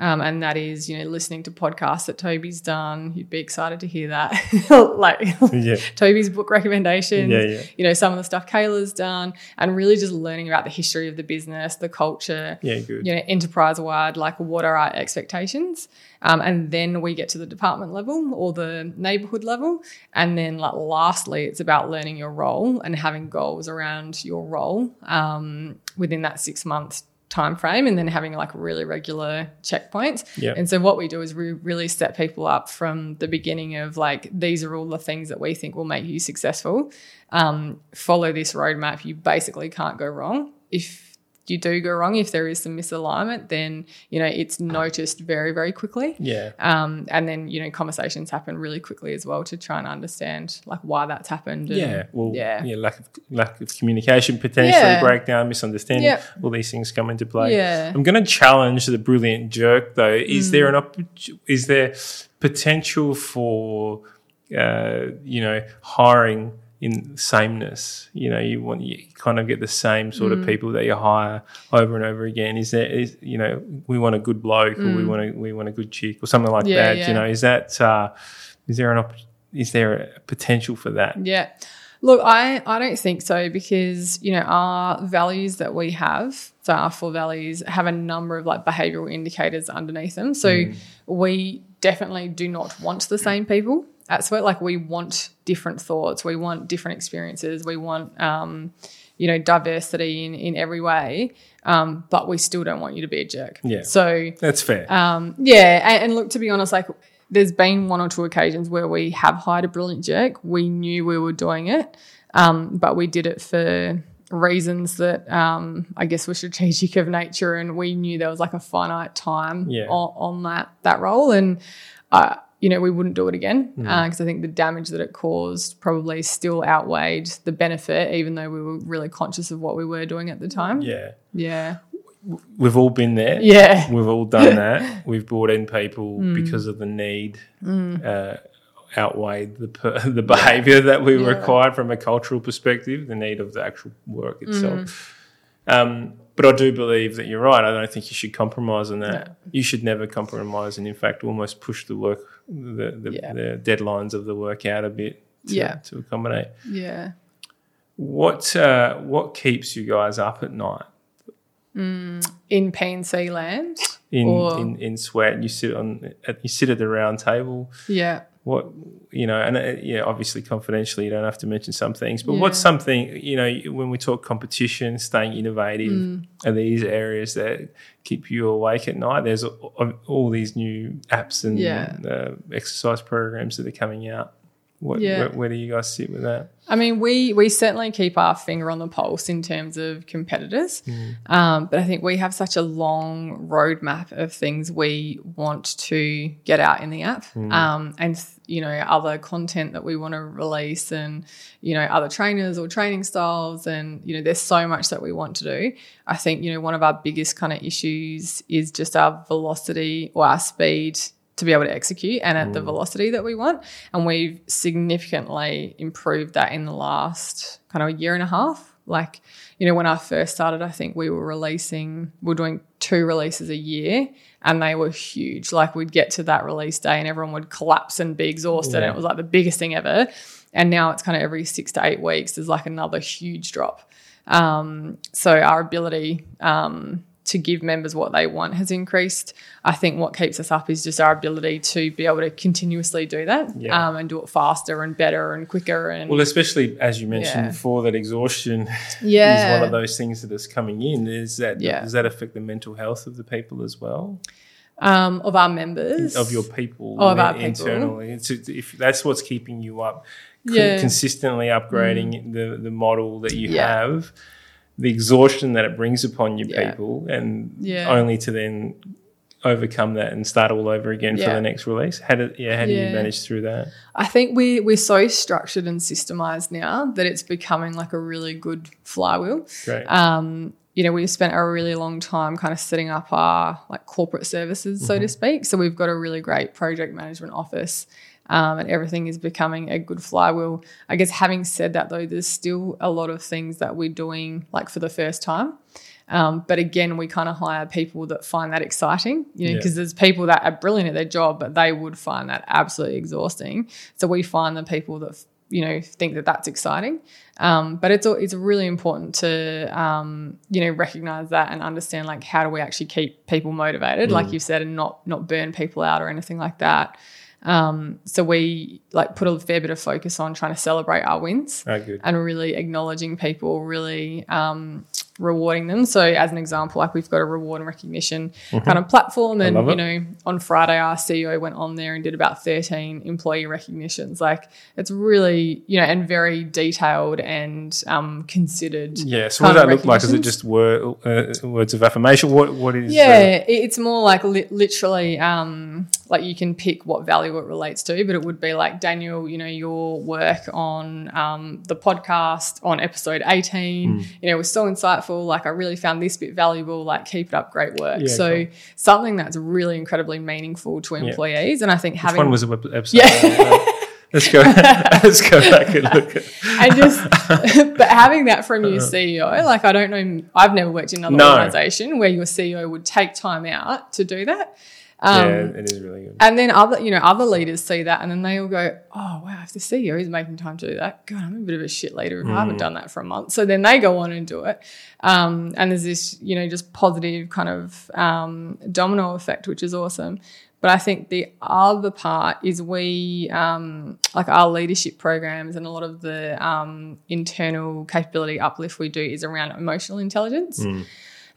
Um, and that is, you know, listening to podcasts that Tobi's done. You'd be excited to hear that. like Yeah. Tobi's book recommendations, Yeah, yeah. you know, some of the stuff Kayla's done, and really just learning about the history of the business, the culture, Yeah, good. you know, enterprise wide, like what are our expectations? Um, and then we get to the department level or the neighborhood level. And then like lastly, it's about learning your role and having goals around your role um, within that six months time frame and then having like really regular checkpoints. Yeah. And so what we do is we really set people up from the beginning of like these are all the things that we think will make you successful. Um, follow this roadmap. You basically can't go wrong. If you do go wrong, if there is some misalignment, then you know it's noticed very, very quickly. Yeah. Um, and then you know conversations happen really quickly as well to try and understand like why that's happened. and- Yeah, well, yeah, yeah, lack of lack of communication, potentially Yeah. breakdown, misunderstanding. Yeah. All these things come into play. Yeah. I'm going to challenge the brilliant jerk, though. Is there an Mm. opp- is there potential for uh, you know hiring in sameness? You know, you want you kind of get the same sort Mm. of people that you hire over and over again. Is that is you know we want a good bloke or we want a we want a good chick or something like Mm. Yeah, that? yeah. You know, is that uh, is there an op- is there a potential for that? Yeah. Look, I, I don't think so because, you know, our values that we have, so our four values, have a number of like behavioral indicators underneath them. So we definitely do not want the same people at Sweat. Like we want different thoughts, we want different experiences, we want, um, you know, diversity in, in every way. Um, but we still don't want you to be a jerk. Yeah. So That's fair. um, yeah, and, and look, to be honest, like there's been one or two occasions where we have hired a brilliant jerk. We knew we were doing it, um, but we did it for reasons that um, I guess were strategic of nature, and we knew there was like a finite time Yeah. on, on that that role, and. Uh, you know, we wouldn't do it again because I think the damage that it caused probably still outweighed the benefit, even though we were really conscious of what we were doing at the time. Yeah. Yeah. We've all been there. Yeah. We've all done that. We've brought in people Mm. because of the need uh, outweighed the per- the behaviour that we required from a cultural perspective, the need of the actual work itself. Mm. Um, but I do believe that you're right. I don't think you should compromise on that. Yeah. You should never compromise, and in fact, almost push the work, the the, Yeah. the deadlines of the work out a bit to, Yeah. to accommodate. Yeah. What uh, what keeps you guys up at night? In PNC land. in, Or- in in sweat. You sit on at, you sit at the round table. Yeah. What you know, and uh, yeah, obviously confidentially, you don't have to mention some things. But Yeah. what's something you know when we talk competition, staying innovative, Mm. are these areas that keep you awake at night? There's all, all these new apps and Yeah. uh, exercise programs that are coming out. What, Yeah. where, where do you guys sit with that? I mean, we we certainly keep our finger on the pulse in terms of competitors, um, but I think we have such a long roadmap of things we want to get out in the app, um, and you know other content that we want to release, and you know other trainers or training styles, and you know there's so much that we want to do. I think you know one of our biggest kind of issues is just our velocity or our speed to be able to execute and at the velocity that we want. And we've significantly improved that in the last kind of a year and a half. Like, you know, when I first started, I think we were releasing, we were doing two releases a year and they were huge. Like, we'd get to that release day and everyone would collapse and be exhausted. And it was like the biggest thing ever. And now it's kind of every six to eight weeks, there's like another huge drop. Um, so our ability um, to give members what they want has increased. I think what keeps us up is just our ability to be able to continuously do that Yeah. um, and do it faster and better and quicker. And Well, especially as you mentioned Yeah. before, that exhaustion Yeah. is one of those things that is coming in. Is that does that affect the mental health of the people as well? um, of our members, of your people Oh, of our in- people. internally. It's, if that's what's keeping you up. Mm. consistently upgrading the the model that you have, the exhaustion that it brings upon you Yeah. people, and Yeah. only to then overcome that and start all over again for the next release. How did yeah? How do you manage through that? I think we we're so structured and systemized now that it's becoming like a really good flywheel. Great. um, you know, we've spent a really long time kind of setting up our like corporate services, so to speak. So we've got a really great project management office. Um, and everything is becoming a good flywheel. I guess having said that though, there's still a lot of things that we're doing like for the first time. Um, but again, we kind of hire people that find that exciting, you know, Yeah. because there's people that are brilliant at their job, but they would find that absolutely exhausting. So we find the people that you know think that that's exciting. Um, but it's it's really important to um, you know recognize that and understand like how do we actually keep people motivated, like you said, and not not burn people out or anything like that. Um, so we like put a fair bit of focus on trying to celebrate our wins Oh, and really acknowledging people, really um, rewarding them. So, as an example, like we've got a reward and recognition kind of platform, and you know, on Friday, our CEO went on there and did about thirteen employee recognitions. Like it's really you know, and very detailed and um, considered. Yeah. So what does that look like? Is it just word, uh, words of affirmation? What what is? Yeah, uh, it- it's more like li- literally, um, like you can pick what value it relates to, but it would be like Daniel, you know, your work on um, the podcast on episode Hmm. 18, you know, was so insightful. Like I really found this bit valuable. Like keep it up, great work. Yeah, so cool. something that's really incredibly meaningful to employees, and I think which having one was web- episode? Yeah. let's go. let's go back and look. At, and just but having that from your CEO, like I don't know, I've never worked in another Uh-huh. No. organization where your CEO would take time out to do that. Um, yeah, it is really good. And then other, you know, other leaders see that and then they all go, oh, wow, if the CEO is making time to do that, God, I'm a bit of a shit leader if I Mm. haven't done that for a month. So then they go on and do it. Um, and there's this, you know, just positive kind of um, domino effect, which is awesome. But I think the other part is we, um, like our leadership programs and a lot of the um, internal capability uplift we do is around emotional intelligence.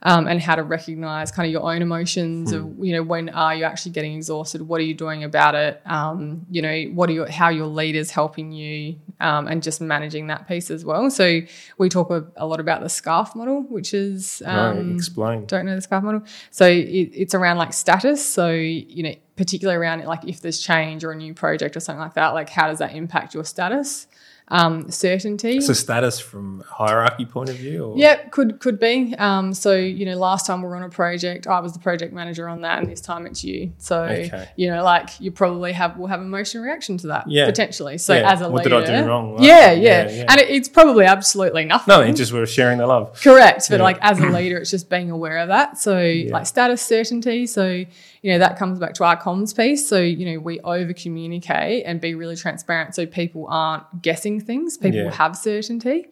Um, and how to recognize kind of your own emotions of you know when are you actually getting exhausted? What are you doing about it? Um, you know what are your how your leaders helping you um, and just managing that piece as well. So we talk a, a lot about the scarf model which is um, explain. don't know the scarf model. So it, it's around like status. So you know particularly around like if there's change or a new project or something like that like how does that impact your status um, certainty So status from hierarchy point of view? Or? yeah, could could be. Um, so you know, last time we were on a project, I was the project manager on that, and this time it's you. So Okay. you know, like you probably have will have emotional reaction to that, Yeah. potentially. So Yeah. as a What did leader, I do wrong? Like, yeah, yeah, yeah, and it, it's probably absolutely nothing. No, they just were sharing the love. Correct, but like as a leader, it's just being aware of that. So like status certainty. So you know that comes back to our comms piece. So you know we over communicate and be really transparent, so people aren't guessing things. People Yeah. have certainty.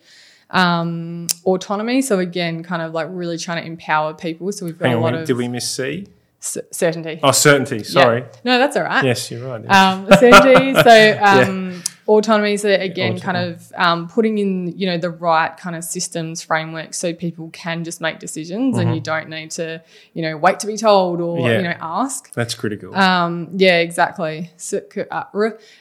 Um, autonomy. So again, kind of like really trying to empower people. So we've got Hang a on, lot wait, of did we miss C? c- certainty. Oh, certainty. Yeah. Sorry. No, that's all right. Yes, you're right. yeah. Um, certainty. so um, autonomy. So again, kind of um, putting in you know the right kind of systems framework so people can just make decisions and you don't need to you know wait to be told or Mm-hmm. Yeah. you know ask. That's critical. Um, yeah, exactly. So, uh,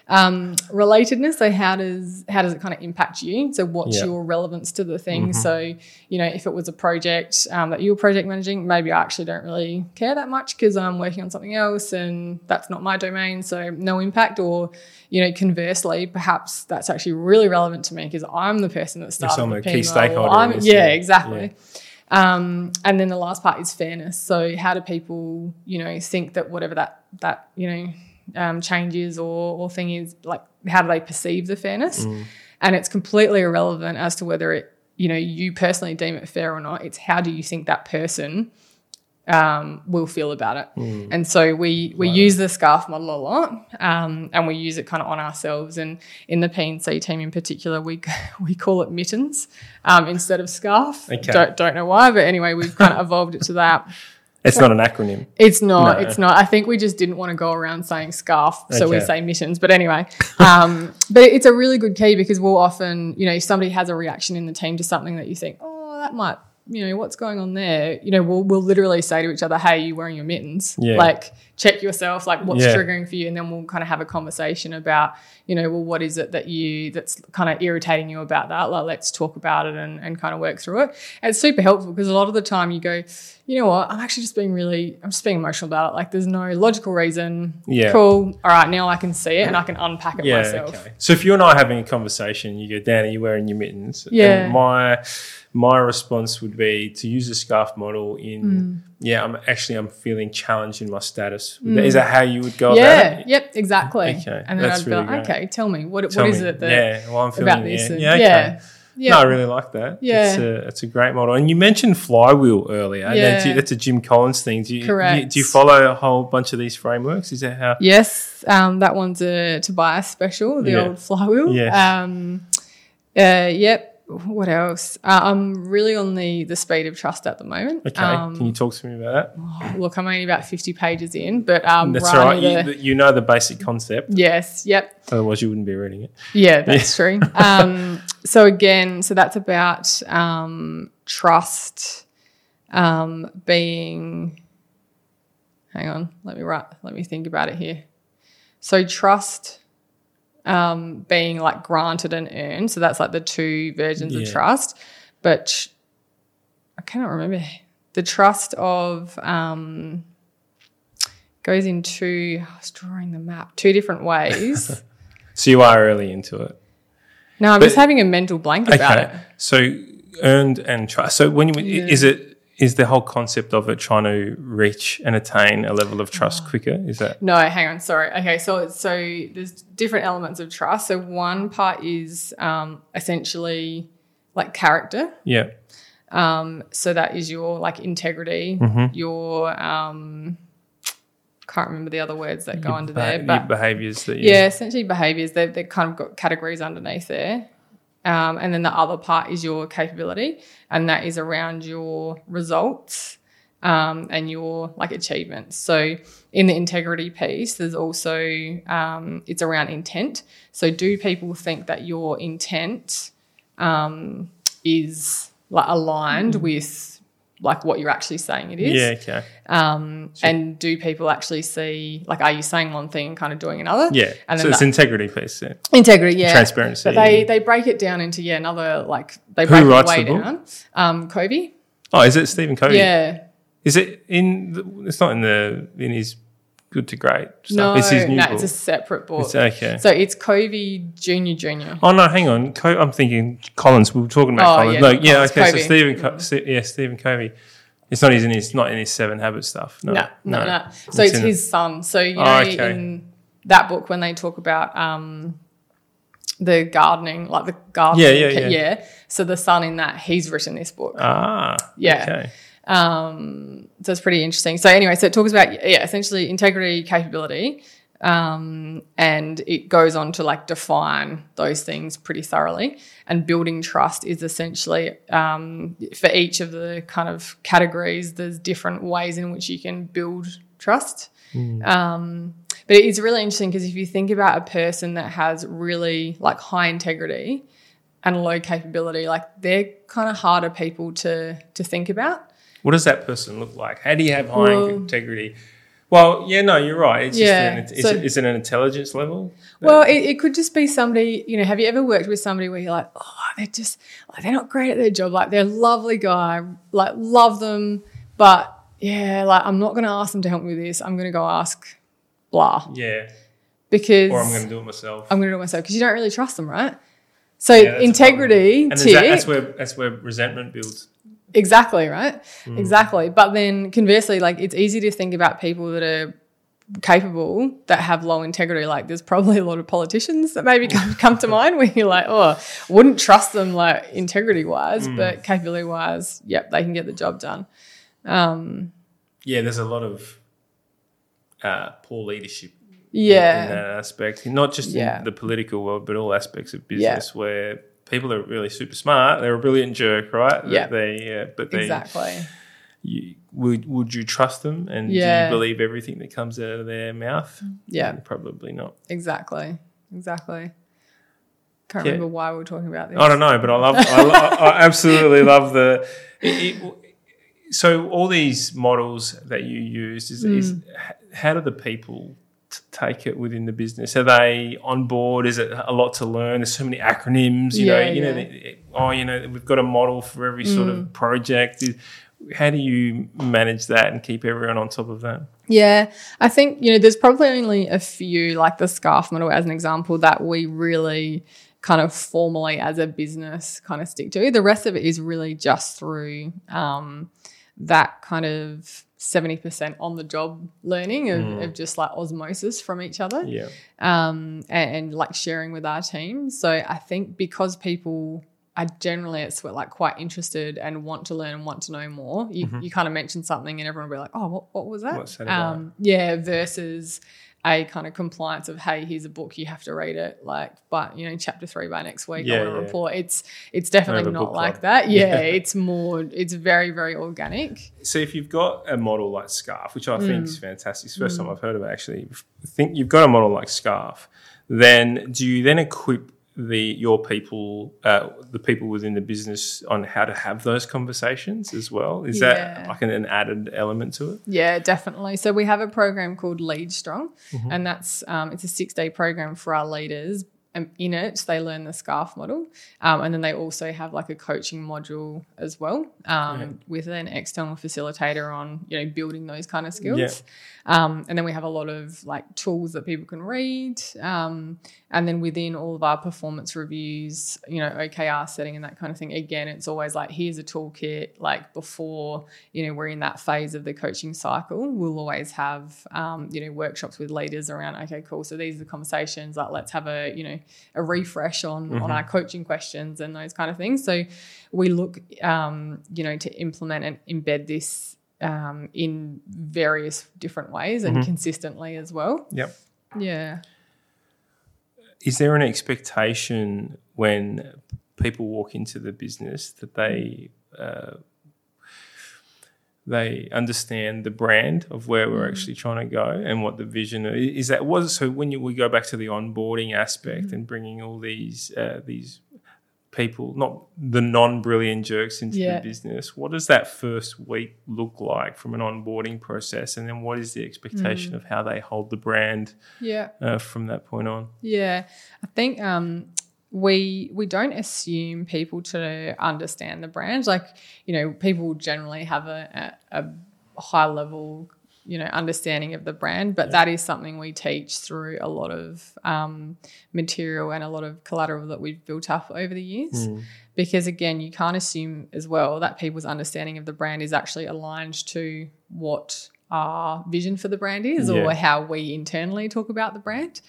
um, relatedness. So how does how does it kind of impact you? So what's Yeah. your relevance to the thing? Mm-hmm. So you know, if it was a project um, that you were project managing, maybe I actually don't really care that much because I'm working on something else and that's not my domain, so no impact. Or you know, conversely, perhaps that's actually really relevant to me because I'm the person that started I'm the a key stakeholder I'm- this, yeah, yeah. exactly. Um, and then the last part is fairness. So how do people, you know, think that whatever that that you know um, change is or or thing is, like how do they perceive the fairness? And it's completely irrelevant as to whether it, you know, you personally deem it fair or not. It's how do you think that person um, will feel about it. And so we we use the scarf model a lot, um, and we use it kind of on ourselves. And in the PNC team in particular, we we call it mittens um, instead of scarf. Okay. Don't don't know why, but anyway, we've kind of evolved it to that. it's not an acronym. It's not. No. It's not. I think we just didn't want to go around saying scarf, so we say mittens. But anyway, um, but it's a really good key because we'll often, you know, if somebody has a reaction in the team to something that you think, oh, that might, you know, what's going on there? You know, we'll we'll literally say to each other, hey, you wearing your mittens? Yeah. Like check yourself. Like what's Yeah. triggering for you, and then we'll kind of have a conversation about, you know, well, what is it that you that's kind of irritating you about that? Like let's talk about it and and kind of work through it. And it's super helpful because a lot of the time you go, you know what, I'm actually just being really, I'm just being emotional about it. Like there's no logical reason. Yeah. Cool. All right, now I can see it and I can unpack it Yeah, myself. okay. So if you and I are having a conversation, you go, Dan, are you wearing your mittens? Yeah. And my my response would be to use the scarf model in Mm. yeah, I'm actually I'm feeling challenged in my status. Is that how you would go Mm. Yeah. about it? Yep. Exactly. Okay, And then that's I'd be really like, great. okay, tell me what Tell what is me. it that yeah, well, I'm feeling about this? Yeah, and- yeah, okay. yeah. Yeah. No, I really like that. Yeah. It's a, it's a great model. And you mentioned flywheel earlier. That's, Yeah. that's a Jim Collins thing. Do you, Correct. You, do you follow a whole bunch of these frameworks? Is that how? Yes, um, that one's a Tobias special, the Yeah. old flywheel. Yeah. Um, uh, yep. What else? Uh, I'm really on the the speed of trust at the moment. Okay. Um, Can you talk to me about that? look, I'm only about 50 pages in, but um, That's right all right. under You, you know the basic concept. yes, yep. Otherwise, you wouldn't be reading it. Yeah, that's true. Um, so again, so that's about um, trust um, being. Hang on, let me write. Let me think about it here. So trust um, being like granted and earned. So that's like the two versions Yeah. of trust. But I cannot remember the trust of um, goes in two. I was drawing the map two different ways. So you are early into it. No, I'm But- just having a mental blank about it. So earned and trust. So when you is it is the whole concept of it trying to reach and attain a level of trust Oh. quicker? Is that No, hang on, sorry. Okay, so so there's different elements of trust. So one part is um, essentially like character. yeah? Um, so that is your like integrity, Mm-hmm. your um, can't remember the other words that go under Beha- there, your but behaviors that you yeah, essentially behaviors. They've they've kind of got categories underneath there. Um, and then the other part is your capability, and that is around your results um, and your like achievements. So in the integrity piece, there's also um, it's around intent. So do people think that your intent um, is like aligned with like what you're actually saying it is. Yeah, okay. Um, and do people actually see like are you saying one thing and kind of doing another? Yeah. And so then it's that- integrity piece. Yeah. integrity, yeah, Transparency. But they they break it down into yeah another like they Who break it way the book? down. Um, Covey, Oh, is it Stephen Covey? yeah. Is it in? The, it's not in the in his good to great stuff. No, it's his new no, book. it's a separate book. It's okay. So it's Covey Junior Junior. Oh no, hang on. Co- I'm thinking Collins. We were talking about Oh, Collins. yeah, no, yeah, Collins, okay. Covey. So Stephen, Co- Ste- yeah, Stephen Covey. It's not his in his not in his Seven Habits stuff. No, No, no, no. So It's it's his son. So you know, Oh, okay. in that book when they talk about um, the gardening, like the gardening, Yeah, yeah, yeah. So the son in that, he's written this book. Ah, Yeah. Okay. Um, so it's pretty interesting. So anyway, so it talks about yeah, essentially integrity, capability, um, and it goes on to like define those things pretty thoroughly. And building trust is essentially um, for each of the kind of categories. There's different ways in which you can build trust. Um, but it's really interesting because if you think about a person that has really like high integrity and low capability, like they're kind of harder people to to think about. What does that person look like? How do you have high Well- integrity? Well, yeah, no, you're right. It's Yeah, just an, so- is it an intelligence level? Well, it, it could just be somebody, you know, have you ever worked with somebody where you're like, oh, they're just, like, they're not great at their job. Like, they're a lovely guy, like, love them. But yeah, like, I'm not going to ask them to help me with this. I'm going to go ask blah Yeah, because or I'm going to do it myself. I'm going to do it myself because you don't really trust them, right? So Yeah, that's integrity, and tick, that, that's where that's where resentment builds. Exactly, right? Hmm. Exactly. But then conversely, like, it's easy to think about people that are capable that have low integrity. Like there's probably a lot of politicians that maybe come, come to mind where you're like, oh, wouldn't trust them like integrity wise, Hmm. but capability wise, yep, they can get the job done. Um, Yeah, there's a lot of uh, poor leadership in yeah, that aspect, not just Yeah. in the political world, but all aspects of business where people are really super smart. They're a brilliant jerk, right? Yeah. They, uh, but they, exactly. you, would would you trust them, and do you believe everything that comes out of their mouth? Yeah, Probably not. exactly, exactly. Can't Yeah. remember why we were talking about this. I don't know, but I love. I, lo- I absolutely love the. It, it, so all these models that you used is, is Mm. h- how do the people take it within the business? Are they on board? Is it a lot to learn? There's so many acronyms. You know, you know. yeah. Mm. the- oh, you know, we've got a model for every sort of project. Is- How do you manage that and keep everyone on top of that? Yeah, I think, you know, there's probably only a few, like the scarf model as an example, that we really kind of formally as a business kind of stick to. The rest of it is really just through um, that kind of 70% on the job learning of, of just like osmosis from each other. Yeah, um, and, and like sharing with our team. So I think because people are generally it's like quite interested and want to learn and want to know more, you, you kind of mention something and everyone will be like, oh, what, what was that? Um, yeah, versus a kind of compliance of hey, here's a book, you have to read it. Like, but you know, chapter three by next week, Yeah, I want to yeah. report. It's it's definitely not like club. that. Yeah, Yeah. it's more. It's very very organic. So if you've got a model like Scarf, which I think is Mm. fantastic, it's the first time I've heard of it actually. Think you've got a model like Scarf, then do you then equip the your people, uh, the people within the business, on how to have those conversations as well? Is Yeah. that like an, an added element to it? Yeah, definitely. So we have a program called Lead Strong, Mm-hmm. and that's um, it's a six day program for our leaders. And in it, they learn the scarf model, um, and then they also have like a coaching module as well um, with an external facilitator on you know building those kind of skills. Yeah. Um, and then we have a lot of like tools that people can read. Um, and then within all of our performance reviews, you know, OKR setting and that kind of thing, again, it's always like, here's a toolkit. Like before, you know, we're in that phase of the coaching cycle, we'll always have, um, you know, workshops with leaders around, okay, cool. So these are the conversations, like let's have a, you know, a refresh on, on our coaching questions and those kind of things. So we look, um, you know, to implement and embed this um, in various different ways and consistently as well. Yep. Yeah. Is there an expectation when people walk into the business that they uh, they understand the brand of where we're actually trying to go and what the vision is? that was so when you, we go back to the onboarding aspect and bringing all these uh, these people, not the non-brilliant jerks into Yeah. the business, what does that first week look like from an onboarding process, and then what is the Mm. expectation of how they hold the brand Yeah. uh, from that point on? Yeah, I think um, we we don't assume people to understand the brand. Like you know, people generally have a, a, a high level you know understanding of the brand, but that is something we teach through a lot of um, material and a lot of collateral that we've built up over the years. Because again, you can't assume as well that people's understanding of the brand is actually aligned to what our vision for the brand is Yeah. or how we internally talk about the brand.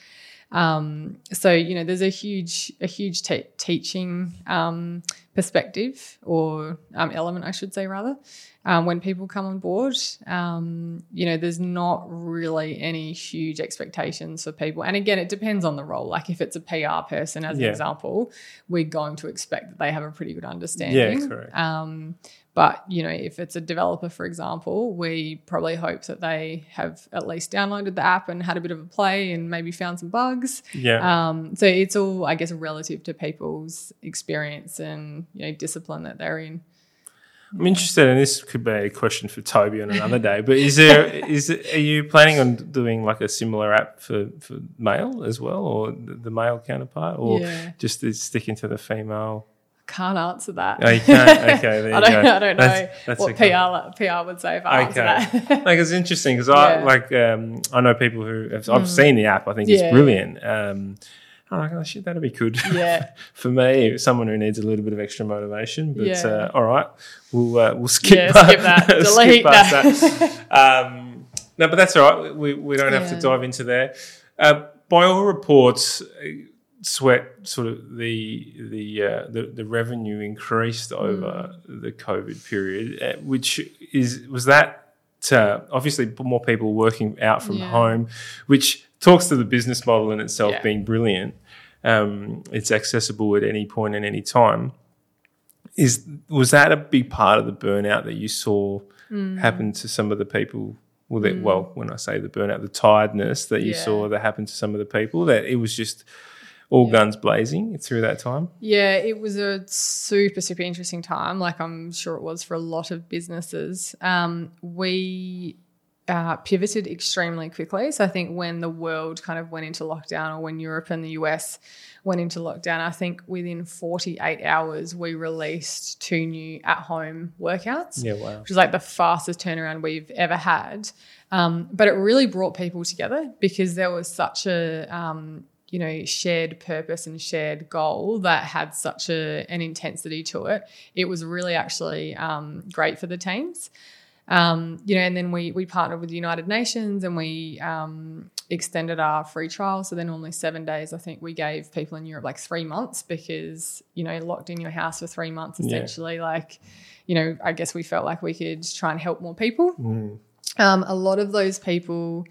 Um, so you know, there's a huge a huge te- teaching um, perspective or um, element, I should say, rather. Um, when people come on board, um, you know, there's not really any huge expectations for people. And again, it depends on the role. Like if it's a PR person, as Yeah. an example, we're going to expect that they have a pretty good understanding. Yeah, correct. But you know, if it's a developer, for example, we probably hope that they have at least downloaded the app and had a bit of a play and maybe found some bugs. Yeah, Um, so it's all, I guess, relative to people's experience and you know discipline that they're in. I'm interested, and this could be a question for Tobi on another day. But is there is are you planning on doing like a similar app for for male as well, or the, the male counterpart, or Yeah. just sticking to the female? Can't answer that. Oh, you can't? Okay, I don't, go. I don't know That's- that's what okay. PR PR would say if I answer Okay. that. like it's interesting because I Yeah. like um, I know people who have, I've seen the app. I think it's brilliant. Um, I'm like, oh shit, that'd be good. Yeah. for me, someone who needs a little bit of extra motivation. But Yeah. uh, all right, we'll uh, we'll skip, Yeah, past- skip that. Delete past that. that. Um, no, but that's all right. We we don't have to dive into there. Uh, by all reports, Sweat sort of the the uh, the, the revenue increased over Mm. the COVID period, uh, which is was that uh, obviously more people working out from Yeah. home, which talks to the business model in itself Yeah. being brilliant. Um, it's accessible at any point and any time. Is was that a big part of the burnout that you saw Mm. happen to some of the people? Well, that, well, when I say the burnout, the tiredness that you Yeah. saw that happened to some of the people, that it was just all guns blazing through that time. Yeah, it was a super, super interesting time. Like I'm sure it was for a lot of businesses. Um, we uh, pivoted extremely quickly. So I think when the world kind of went into lockdown, or when Europe and the US went into lockdown, I think within 48 hours we released two new at-home workouts Yeah, wow. which is like the fastest turnaround we've ever had. Um, but it really brought people together because there was such a um, you know shared purpose and shared goal that had such a an intensity to it. It was really actually um, great for the teams. Um, you know, and then we we partnered with the United Nations and we um, extended our free trial. So then only seven days. I think we gave people in Europe like three months because you know locked in your house for three months Yeah. essentially. Like, you know, I guess we felt like we could try and help more people. Um, a lot of those people,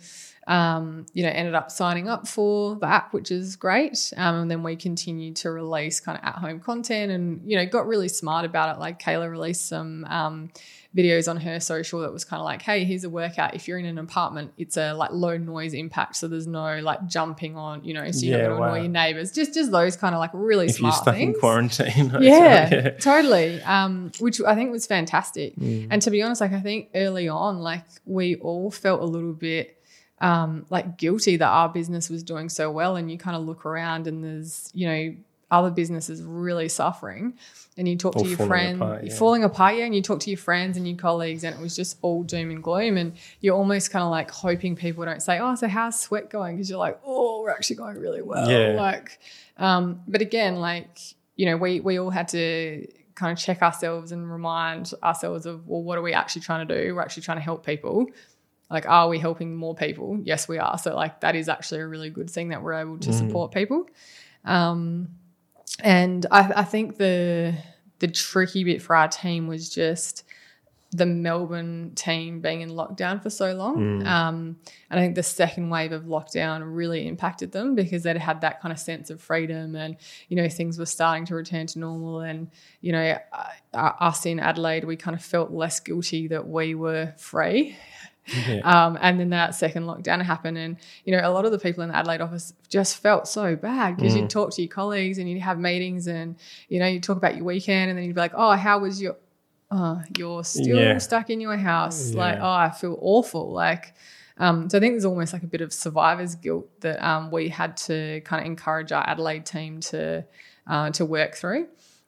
um, you know, ended up signing up for the app, which is great. Um, and then we continued to release kind of at home content and, you know, got really smart about it. Like Kayla released some um, videos on her social that was kind of like, hey, here's a workout. If you're in an apartment, it's a like low noise impact. So there's no like jumping on, you know, so you're Yeah, not going to wow. annoy your neighbors. Just, just those kind of like really If you're smart stuck things in quarantine, yeah, yeah. totally. Um, which I think was fantastic. And to be honest, like I think early on, like we all felt a little bit um, like guilty that our business was doing so well. And you kind of look around and there's, you know, other businesses really suffering. And you talk Or to your friends, yeah. falling apart, yeah. And you talk to your friends and your colleagues, and it was just all doom and gloom. And you're almost kind of like hoping people don't say, "Oh, so how's sweat going?" Because you're like, "Oh, we're actually going really well." Yeah. Like, um, but again, like you know, we we all had to kind of check ourselves and remind ourselves of, well, what are we actually trying to do? We're actually trying to help people. Like, are we helping more people? Yes, we are. So, like, that is actually a really good thing that we're able to support people. Um, and I, I think the the tricky bit for our team was just the Melbourne team being in lockdown for so long. Um, and I think the second wave of lockdown really impacted them because they'd had that kind of sense of freedom and, you know, things were starting to return to normal. And, you know, uh, us in Adelaide, we kind of felt less guilty that we were free. Yeah. Um, and then that second lockdown happened, and you know a lot of the people in the Adelaide office just felt so bad because Mm. you'd talk to your colleagues and you'd have meetings, and you know you'd talk about your weekend, and then you'd be like, "Oh, how was your? Oh, you're still Yeah. stuck in your house. Like, oh, I feel awful. Like, um, so I think there's almost like a bit of survivor's guilt that um, we had to kind of encourage our Adelaide team to uh, to work through.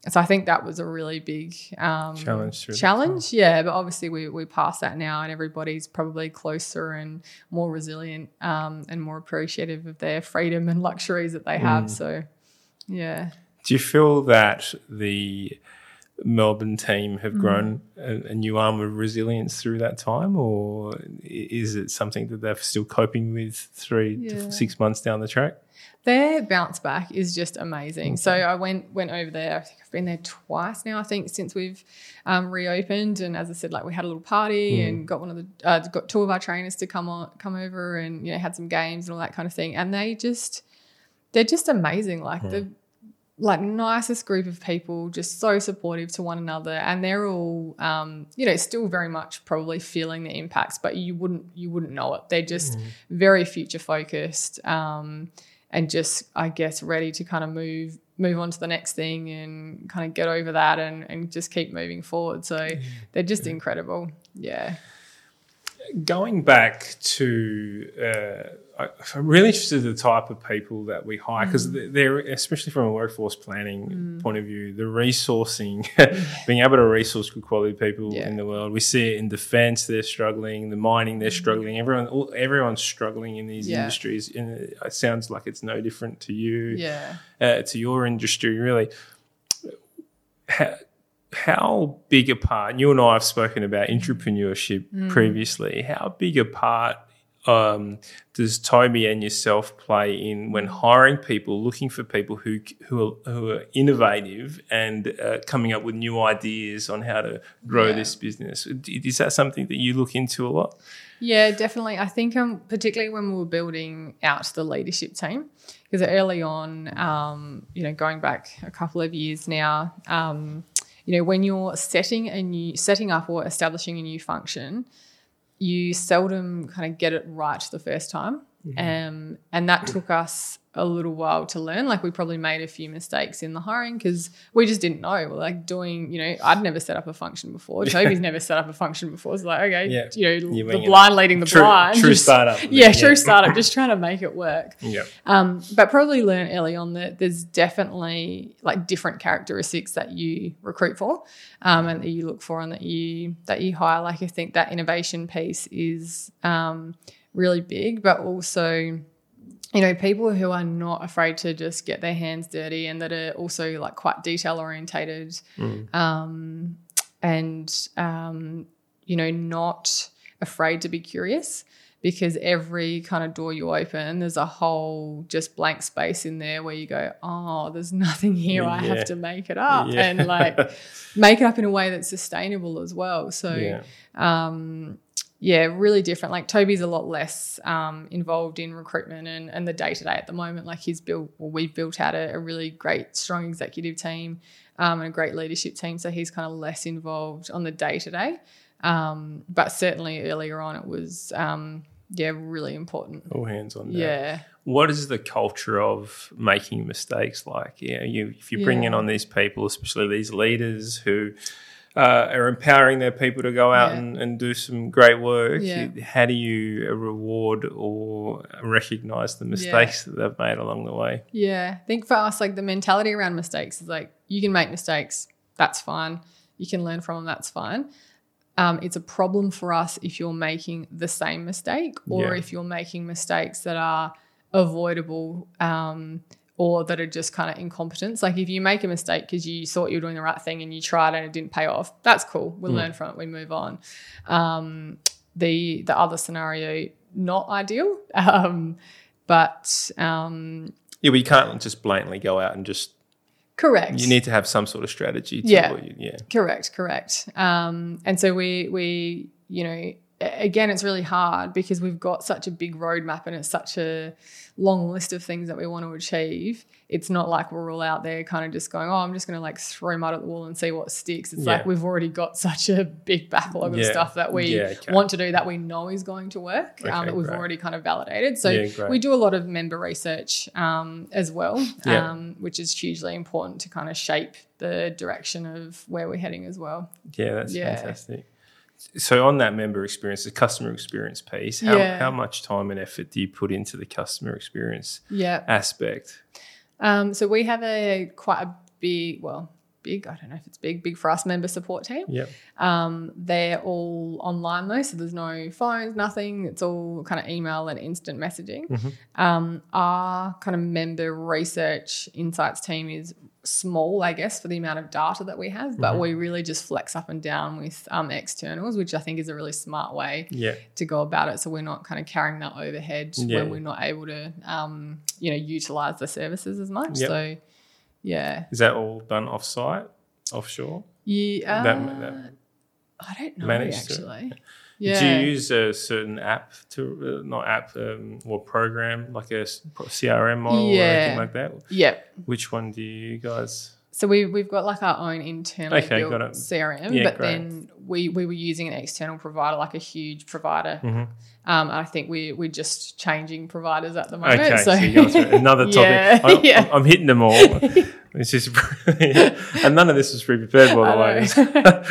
So I think that was a really big um, Challenge Challenge, yeah. But obviously, we we passed that now, and everybody's probably closer and more resilient um, and more appreciative of their freedom and luxuries that they have. Mm. So, yeah. Do you feel that the Melbourne team have Mm-hmm. grown a, a new arm of resilience through that time, or is it something that they're still coping with three Yeah. to six months down the track? Their bounce back is just amazing. So I went went over there. I think I've been there twice now. I think since we've um, reopened, and as I said, like we had a little party and got one of the uh, got two of our trainers to come on come over and you know had some games and all that kind of thing. And they just they're just amazing. Like the like nicest group of people, just so supportive to one another, and they're all, um, you know, still very much probably feeling the impacts, but you wouldn't you wouldn't know it. They're just very future focused, um, and just I guess ready to kind of move move on to the next thing and kind of get over that and and just keep moving forward. So they're just incredible. Yeah. Going back to, uh, I- I'm really interested in the type of people that we hire because Mm. they're, especially from a workforce planning point of view, the resourcing, being able to resource good quality people Yeah. in the world. We see it in defense, they're struggling, the mining, they're struggling. Everyone, all, everyone's struggling in these Mm. Yeah. industries. And it sounds like it's no different to you, Yeah. uh, to your industry, really. How, how big a part, you and I have spoken about entrepreneurship Mm. previously, how big a part um, does Tobi and yourself play in when hiring people, looking for people who who are, who are innovative and uh, coming up with new ideas on how to grow Yeah. this business? Is that something that you look into a lot? Yeah, definitely. I think um, particularly when we were building out the leadership team, because early on, um, you know, going back a couple of years now, um, you know, when you're setting a new, setting up or establishing a new function, you seldom kind of get it right the first time. Um, and that took us a little while to learn. Like we probably made a few mistakes in the hiring because we just didn't know. We're like doing, you know, I'd never set up a function before. Tobi's never set up a function before. It's like, okay, Yeah. you know, You're the blind leading the True, blind. true just- startup. Yeah, true startup. Just trying to make it work. Yeah. Um, but probably learn early on that there's definitely like different characteristics that you recruit for, um, and that you look for and that you that you hire. Like I think that innovation piece is um, really big, but also you know people who are not afraid to just get their hands dirty and that are also like quite detail orientated um, and um, you know not afraid to be curious because every kind of door you open there's a whole just blank space in there where you go oh there's nothing here i Yeah. have to make it up Yeah. and like make it up in a way that's sustainable as well so Yeah. um, yeah, really different. Like Tobi's a lot less um, involved in recruitment and, and the day to day at the moment. Like he's built, well, we've built out a, a really great, strong executive team um, and a great leadership team. So he's kind of less involved on the day to day. But certainly earlier on, it was, um, yeah, really important. All hands on deck. Yeah. what is the culture of making mistakes like? Yeah, you if you bring in Yeah. on these people, especially these leaders who uh, are empowering their people to go out Yeah. and, and do some great work. Yeah. How do you reward or recognize the mistakes that they've made along the way? Yeah, I think for us, like the mentality around mistakes is like you can make mistakes, that's fine. You can learn from them, that's fine. Um, it's a problem for us if you're making the same mistake or Yeah. if you're making mistakes that are avoidable um, or that are just kind of incompetence. Like if you make a mistake because you thought you were doing the right thing and you tried and it didn't pay off, that's cool. We'll learn from it. We move on. Um, the the other scenario, not ideal, um, but um, Yeah, we can't just blatantly go out and just Correct. You need to have some sort of strategy. To Yeah. you- yeah. Correct, correct. Um, and so we we you know again it's really hard because we've got such a big roadmap and it's such a long list of things that we want to achieve. It's not like we're all out there kind of just going, oh, I'm just going to like throw mud at the wall and see what sticks. It's Yeah. like we've already got such a big backlog of stuff that we Yeah, okay. want to do that we know is going to work Okay, um, that we've great. already kind of validated. So Yeah, we do a lot of member research um, as well, Yeah. um, which is hugely important to kind of shape the direction of where we're heading as well. Yeah, that's Yeah. fantastic. So on that member experience, the customer experience piece, how, Yeah. how much time and effort do you put into the customer experience Yeah. aspect? Um, so we have a quite a big, well, big, I don't know if it's big, big for us member support team. Yep. Um, they're all online though, so there's no phones, nothing. It's all kind of email and instant messaging. Um, our kind of member research insights team is small, I guess, for the amount of data that we have, but we really just flex up and down with um, externals, which I think is a really smart way Yeah. to go about it. So we're not kind of carrying that overhead Yeah. when we're not able to, um, you know, utilize the services as much. Yep. So, yeah, Is that all done off site, offshore? yeah. Uh, that- I don't know to- actually. Yeah. Do you use a certain app to, uh, not app, um, or program, like a CRM model or anything like that? Yep. Which one do you guys? So we we've got like our own internal Okay, built. CRM, Yeah, but great. then we we were using an external provider, like a huge provider. Mhm. Um, I think we we're just changing providers at the moment. Okay, so, so, you guys are another topic. Yeah, I, yeah. I'm hitting them all. It's just, and none of this was pre-prepared, by the way.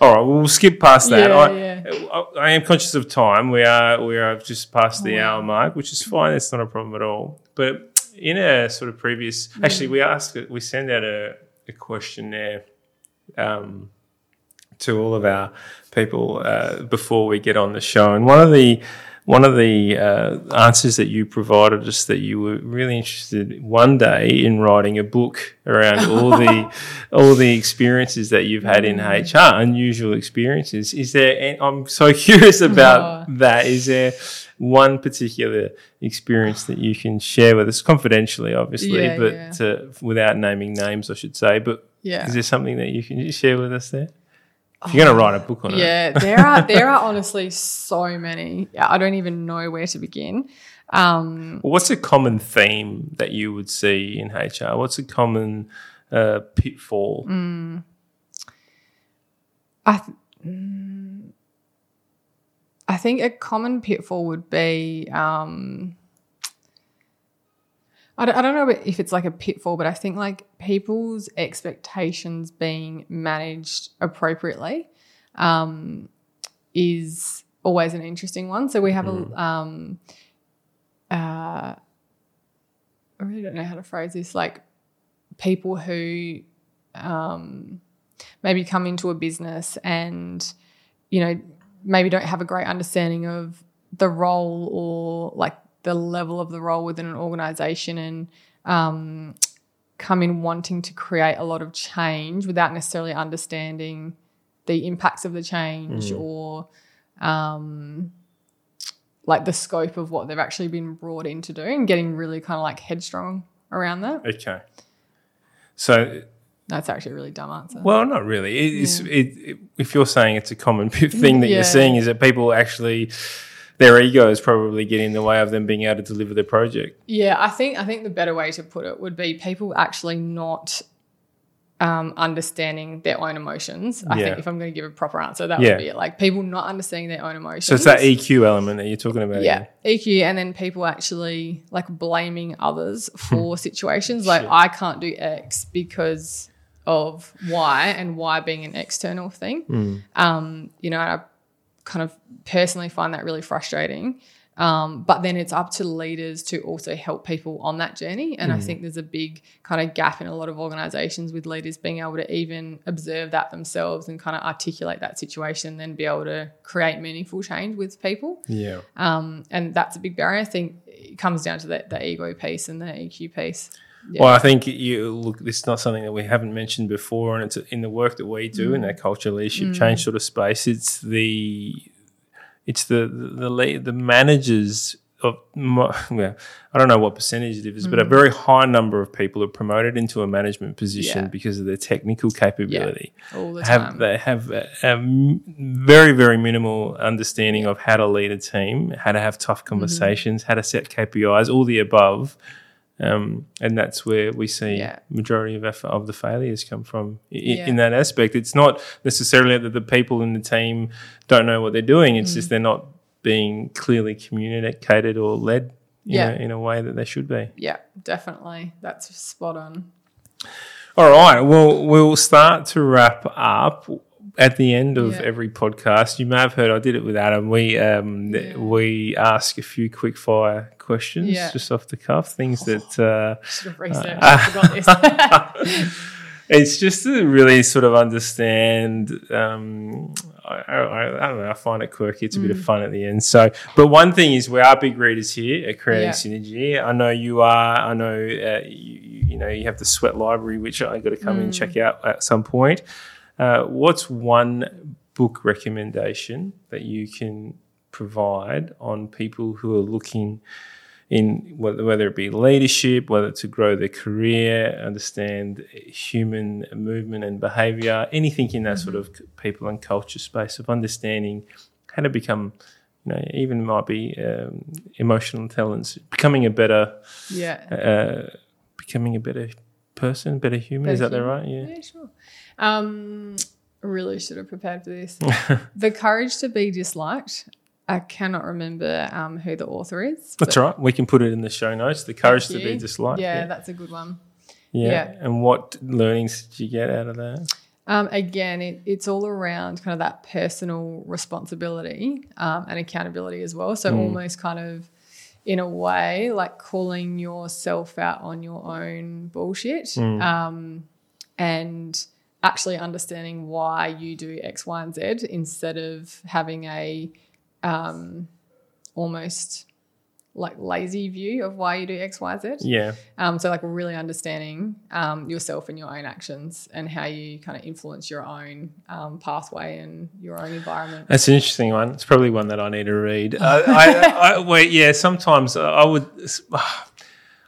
All right, we'll skip past that. Yeah, I. I, am conscious of time. We are we are just past the Oh, hour mark, which is fine. It's not a problem at all. But in a sort of previous, actually, we ask we send out a, a questionnaire um, to all of our people uh, before we get on the show, and one of the one of the uh, answers that you provided us that you were really interested one day in writing a book around all the all the experiences that you've had in HR, unusual experiences. Is there? I'm so curious about Oh. that. Is there one particular experience that you can share with us, confidentially, obviously, Yeah, but yeah. Without naming names, I should say. But Yeah. is there something that you can share with us there? If you're going to write a book on it, Yeah, there are there are honestly so many. Yeah, I don't even know where to begin. Um, Well, what's a common theme that you would see in HR? What's a common uh, pitfall? Mm. I th- mm, I think a common pitfall would be um, I don't, I don't know if it's like a pitfall, but I think like people's expectations being managed appropriately um, is always an interesting one. So we have a um, uh, I really don't know how to phrase this. Like people who um, maybe come into a business and you know maybe don't have a great understanding of the role or like the level of the role within an organization and um, come in wanting to create a lot of change without necessarily understanding the impacts of the change or um, like the scope of what they've actually been brought in to do and getting really kind of like headstrong around that. Okay. So, That's actually a really dumb answer. well, not really. It, it's, it, it, if you're saying it's a common thing that Yeah. you're seeing, is that people actually, their egos probably get in the way of them being able to deliver their project. Yeah, I think I think the better way to put it would be people actually not um, understanding their own emotions. I Yeah. think if I'm going to give a proper answer, that Yeah. would be it. Like people not understanding their own emotions. So it's that EQ element that you're talking about. yeah, EQ, and then people actually like blaming others for situations. Like I can't do X because of why and why being an external thing. Um, you know, I kind of personally find that really frustrating. Um, but then it's up to leaders to also help people on that journey. And I think there's a big kind of gap in a lot of organizations with leaders being able to even observe that themselves and kind of articulate that situation, and then be able to create meaningful change with people. Yeah. Um, and that's a big barrier. I think it comes down to the, the ego piece and the EQ piece. Yeah. Well, I think you look. This is not something that we haven't mentioned before, and it's in the work that we do in that culture leadership change sort of space. It's the it's the the the, the managers of well, I don't know what percentage it is, but a Mm. very high number of people are promoted into a management position Yeah. because of their technical capability. all the Have time. they have a very very minimal understanding of how to lead a team, how to have tough Mm-hmm. conversations, how to set KPIs, all the above. Um, and that's where we see Yeah. majority of effort of the failures come from i- Yeah. in that aspect. It's not necessarily that the people in the team don't know what they're doing. It's Mm. just they're not being clearly communicated or led Yeah. a, in a way that they should be. yeah, definitely. That's spot on. All right. Well, we'll start to wrap up. At the end of Yeah. every podcast, you may have heard I did it with Adam. We um, Yeah. we ask a few quick fire questions Yeah. just off the cuff, things that uh, Should have researched. This. it's just to really sort of understand. Um, I, I, I don't know. I find it quirky. It's a bit Mm. of fun at the end. So, but one thing is, we are big readers here at Creating Yeah. Synergy. I know you are. I know uh, you, you know you have the Sweat Library, which I got to come Mm. and check out at some point. Uh, what's one book recommendation that you can provide on people who are looking? in whether, it be leadership, whether to grow their career, understand human movement and behavior, anything in that sort of people and culture space of understanding how to become, you know, even might be um, emotional intelligence, becoming a better, yeah. uh, becoming a better person, better human. Is that Better the human. right? Yeah. Yeah, sure. Um, really should have prepared for this. the courage to be disliked. I cannot remember um, who the author is. That's right. We can put it in the show notes. The courage to be disliked. Yeah, Yeah. that's a good one. yeah. yeah. And what learnings did you get out of that? Um, again, it, it's all around kind of that personal responsibility um, and accountability as well. So almost kind of in a way like calling yourself out on your own bullshit um, and actually understanding why you do X, Y, and Z instead of having a um, almost like lazy view of why you do X, Y, Z. Yeah. Um, so like really understanding um, yourself and your own actions and how you kind of influence your own um, pathway and your own environment. That's an interesting one. It's probably one that I need to read. I, I, I, wait, yeah. Sometimes I would.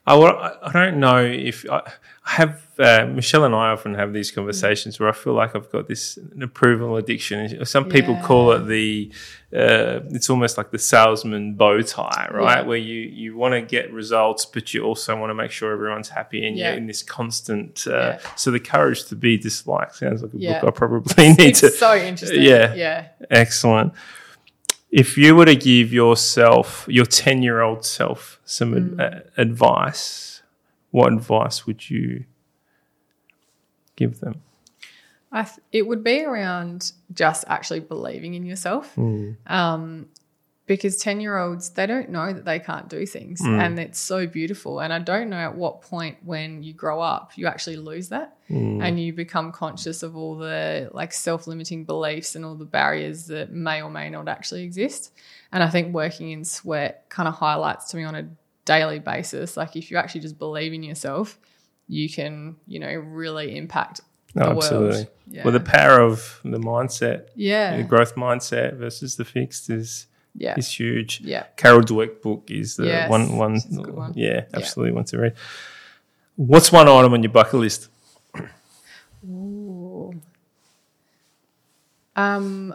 I, I don't know if I, I have. Uh, Michelle and I often have these conversations where I feel like I've got this approval addiction. Some people Yeah. call it the. Uh, it's almost like the salesman bow tie, right? Yeah. Where you you want to get results, but you also want to make sure everyone's happy, and Yeah. you're in this constant. Uh. So the courage to be disliked sounds like a book I probably need It's to. so interesting. Yeah. Yeah. Excellent. If you were to give yourself, your 10 year old self, some Mm. ad- uh, advice, what advice would you give them? I th- it would be around just actually believing in yourself. Um, because 10 year olds, they don't know that they can't do things. Hmm. And it's so beautiful. And I don't know at what point when you grow up, you actually lose that hmm. and you become conscious of all the like self limiting beliefs and all the barriers that may or may not actually exist. And I think working in sweat kind of highlights to me on a daily basis. Like if you actually just believe in yourself, you can, you know, really impact No, the oh, absolutely. world. Yeah. Well, the power of the mindset, yeah. the growth mindset versus the fixed is yeah. is huge. Yeah. Carol Dweck book is the Yes, one one. it's a good one. Yeah, absolutely one to read. What's one item on your bucket list? Ooh. Um,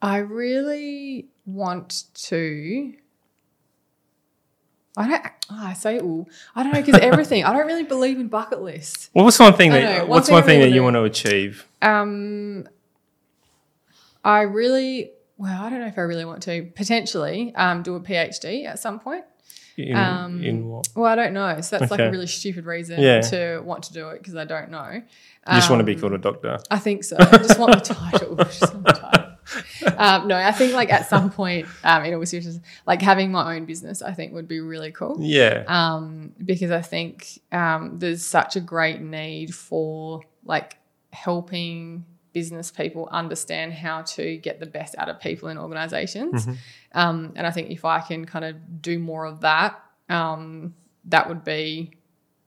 I really want to. I don't. Oh, I say ooh. I don't know because everything. I don't really believe in bucket lists. Well, what's one thing that know, one what's thing one thing really that you want to achieve? Um, I really. Well, I don't know if I really want to potentially um, do a PhD at some point. In, Um, in what? Well, I don't know. So that's like a really stupid reason Yeah. to want to do it because I don't know. You just want to be Um, called a doctor. I think so. I just want the title. Just want the title. Um, no, I think like at some point, um, in all seriousness, like having my own business, I think would be really cool. Yeah. Um, because I think um, there's such a great need for like helping business people understand how to get the best out of people in organizations. Um, and I think if I can kind of do more of that, um, that would be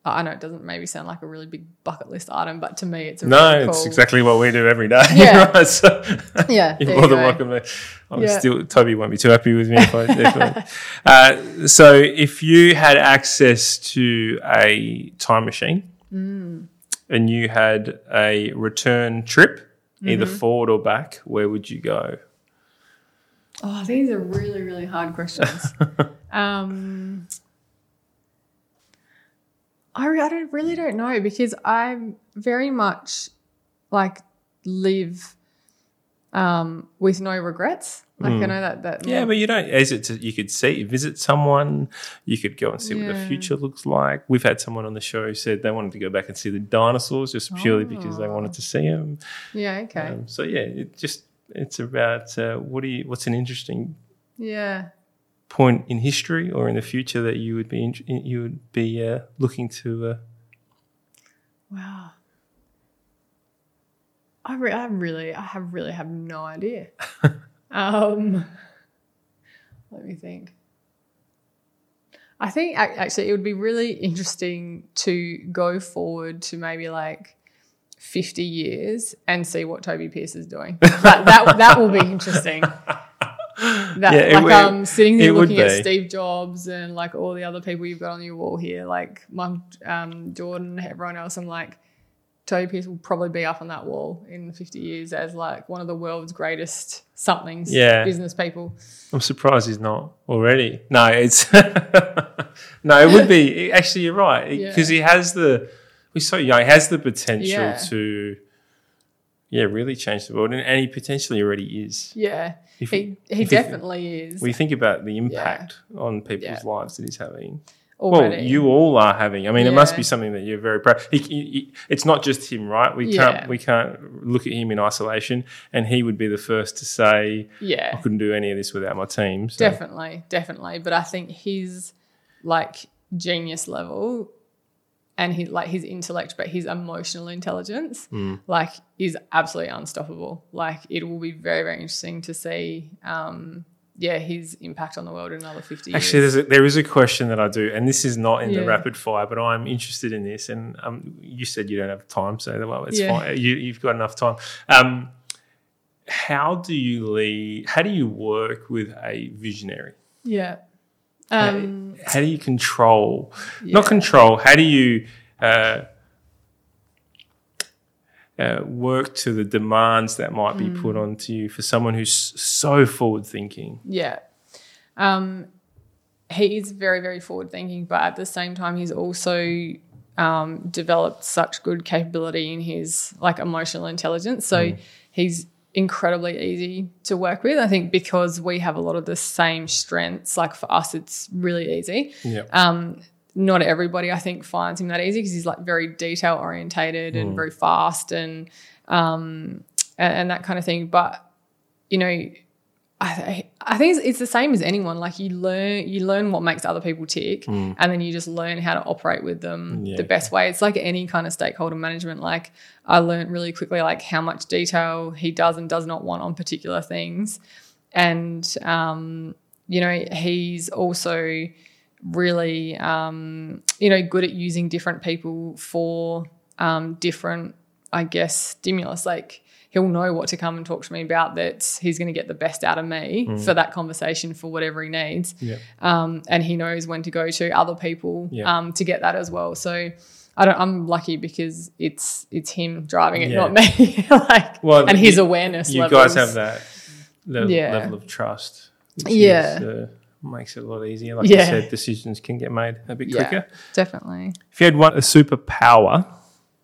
I know it doesn't maybe sound like a really big bucket list item, but to me, it's a No, really it's cool- exactly what we do every day. Yeah. right? So Yeah, you're more than welcome. to- I'm Yeah. still Tobi won't be too happy with me if I definitely. uh, so if you had access to a time machine Mm. and you had a return trip, either Mm-hmm. forward or back, where would you go? Oh, these are really, really hard questions. um, I, I don't, really don't know because I'm very much like live um, with no regrets. Like I know that that Hmm. Yeah, but you don't. Is it? To, you could see, visit someone. You could go and see what the future looks like. We've had someone on the show who said they wanted to go back and see the dinosaurs just purely because they wanted to see them. yeah, okay, Um, so yeah, it just it's about uh, what do you? What's an interesting yeah. point in history or in the future that you would be int- you would be uh, looking to? Uh, Wow. I, re- I really, I have really have no idea. um, let me think. I think actually it would be really interesting to go forward to maybe like 50 years and see what Tobi Pearce is doing. That, that, that will be interesting. That, Yeah, like would- um, sitting there looking at. Steve Jobs and like all the other people you've got on your wall here, like Mum, um, Jordan, everyone else. I'm like, Tobi Pearce will probably be up on that wall in 50 years as like one of the world's greatest somethings, Yeah. business people. I'm surprised he's not already. No, it's no. It would be actually. You're right because he has the. He's so young. He has the potential Yeah. to. Yeah, really change the world, and, and he potentially already is. Yeah, If- he he definitely is We think about the impact on people's Yeah. lives that he's having. Already. Well, you all are having. I mean, it must be something that you're very proud. He, he, he- it's not just him, right? We Yeah. can't we can't look at him in isolation, and he would be the first to say, "Yeah, "I couldn't do any of this without my team." So. definitely, definitely. But I think his like genius level and his like his intellect, but his emotional intelligence, Hmm. like is absolutely unstoppable. Like it will be very very interesting to see. Um, yeah, his impact on the world in another fifty Actually, years. there's a, there is a question that I do, and this is not in the rapid fire, but I'm interested in this. And um, you said you don't have time, so well, it's Yeah. fine. You, you've got enough time. Um, how do you lead? How do you work with a visionary? Yeah. Um, how do you control? Not control. How do you uh, uh, work to the demands that might be put Mm. onto you for someone who's so forward thinking? Yeah. Um, he is very, very forward thinking, but at the same time, he's also um, developed such good capability in his like emotional intelligence. So he's incredibly easy to work with. I think because we have a lot of the same strengths, like for us, it's really easy. Yeah. Um, not everybody, I think, finds him that easy because he's like very detail orientated and very fast and um, and, and that kind of thing. But you know, I, I think it's, it's the same as anyone. Like you learn, you learn what makes other people tick, and then you just learn how to operate with them Yeah. the best way. It's like any kind of stakeholder management. Like I learned really quickly, like how much detail he does and does not want on particular things, and um, you know, he's also really um, you know good at using different people for um, different i guess stimulus like he'll know what to come and talk to me about that he's going to get the best out of me for that conversation for whatever he needs Yeah. um, and he knows when to go to other people Yeah. um, to get that as well so I don't, I'm lucky because it's it's him driving it, Yeah. not me. like, Well, and his you- awareness. you levels. guys have that le- Yeah. level of trust. Yeah. Is, uh, makes it a lot easier. Like you Yeah. said, decisions can get made a bit Yeah, quicker. definitely. If you had one a superpower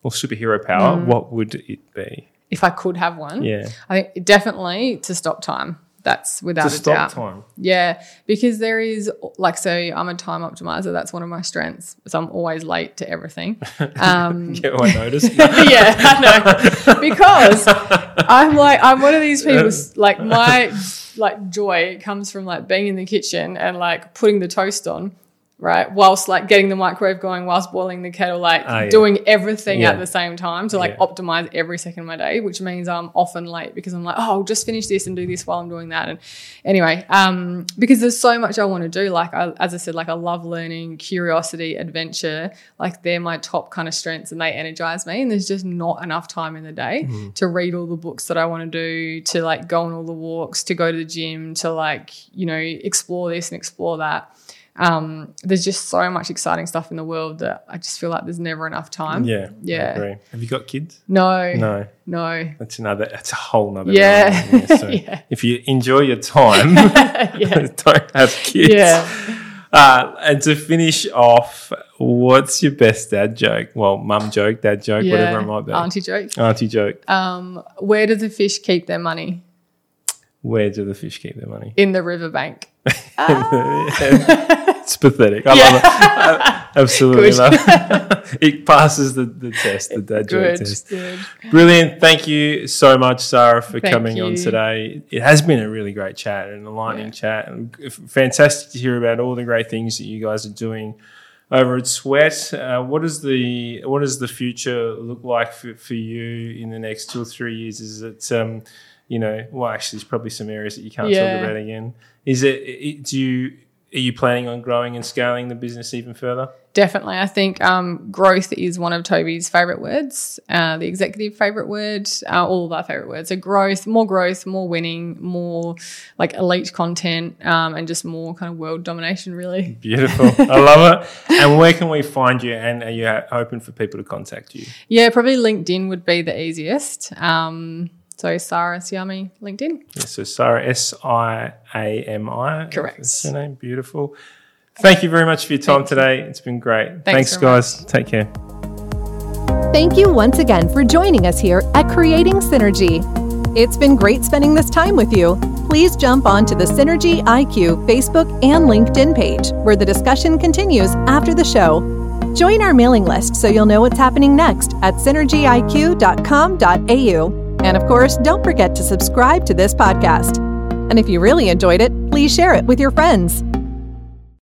or superhero power, Mm. what would it be? If I could have one, Yeah. I think definitely to stop time. That's without a stop doubt. time. Yeah, because there is like so I'm a time optimizer. That's one of my strengths. So I'm always late to everything. Um, Yeah, I noticed. yeah, I know. Because I'm like I'm one of these people. Like my like joy comes from like being in the kitchen and like putting the toast on, right? Whilst like getting the microwave going, whilst boiling the kettle, like Ah, yeah. doing everything Yeah. at the same time to like Yeah. optimize every second of my day, which means I'm often late because I'm like, oh, I'll just finish this and do this while I'm doing that. And anyway, um, because there's so much I want to do. Like I, as I said, like I love learning, curiosity, adventure. Like they're my top kind of strengths and they energize me. And there's just not enough time in the day Mm-hmm. to read all the books that I want to do, to like go on all the walks, to go to the gym, to like, you know, explore this and explore that um, there's just so much exciting stuff in the world that I just feel like there's never enough time. Yeah. Yeah. I agree. Have you got kids? No, No. no. That's another. That's a whole nother. Yeah. realm, yeah, so Yeah. If you enjoy your time, don't have kids. Yeah. Uh, and to finish off, what's your best dad joke? Well, mum joke, dad joke, yeah. whatever it might be. Auntie joke. Auntie joke. Um, where do the fish keep their money? Where do the fish keep their money? In the riverbank. it's pathetic. I love it. Absolutely Good. love it. it passes the, the test, the dad joke test. Good. Brilliant. Thank you so much, Sarah, for Thank coming on today. It has been a really great chat and a enlightening Yeah. chat. And fantastic to hear about all the great things that you guys are doing over at Sweat. Uh, what does the what does the future look like for, for you in the next two or three years? Is it um, you know, well, actually, there's probably some areas that you can't Yeah. talk about again. Is it? Do you are you planning on growing and scaling the business even further? Definitely. I think um, growth is one of Tobi's favorite words, uh, the executive favorite word, uh, all of our favorite words. So, growth, more growth, more winning, more like elite content, um, and just more kind of world domination, really. Beautiful. I love it. And where can we find you? And are you open for people to contact you? Yeah, probably LinkedIn would be the easiest. Um, so, Sarah Siami, LinkedIn. Yeah, so Sarah S I A M I. Correct. That's her name. Beautiful. Thank you very much for your time Thank you. today. It's been great. Thanks, very guys. Take care. Thank you once again for joining us here at Creating Synergy. It's been great spending this time with you. Please jump onto the Synergy IQ Facebook and LinkedIn page, where the discussion continues after the show. Join our mailing list so you'll know what's happening next at synergyiq.com.au. And of course, don't forget to subscribe to this podcast. And if you really enjoyed it, please share it with your friends.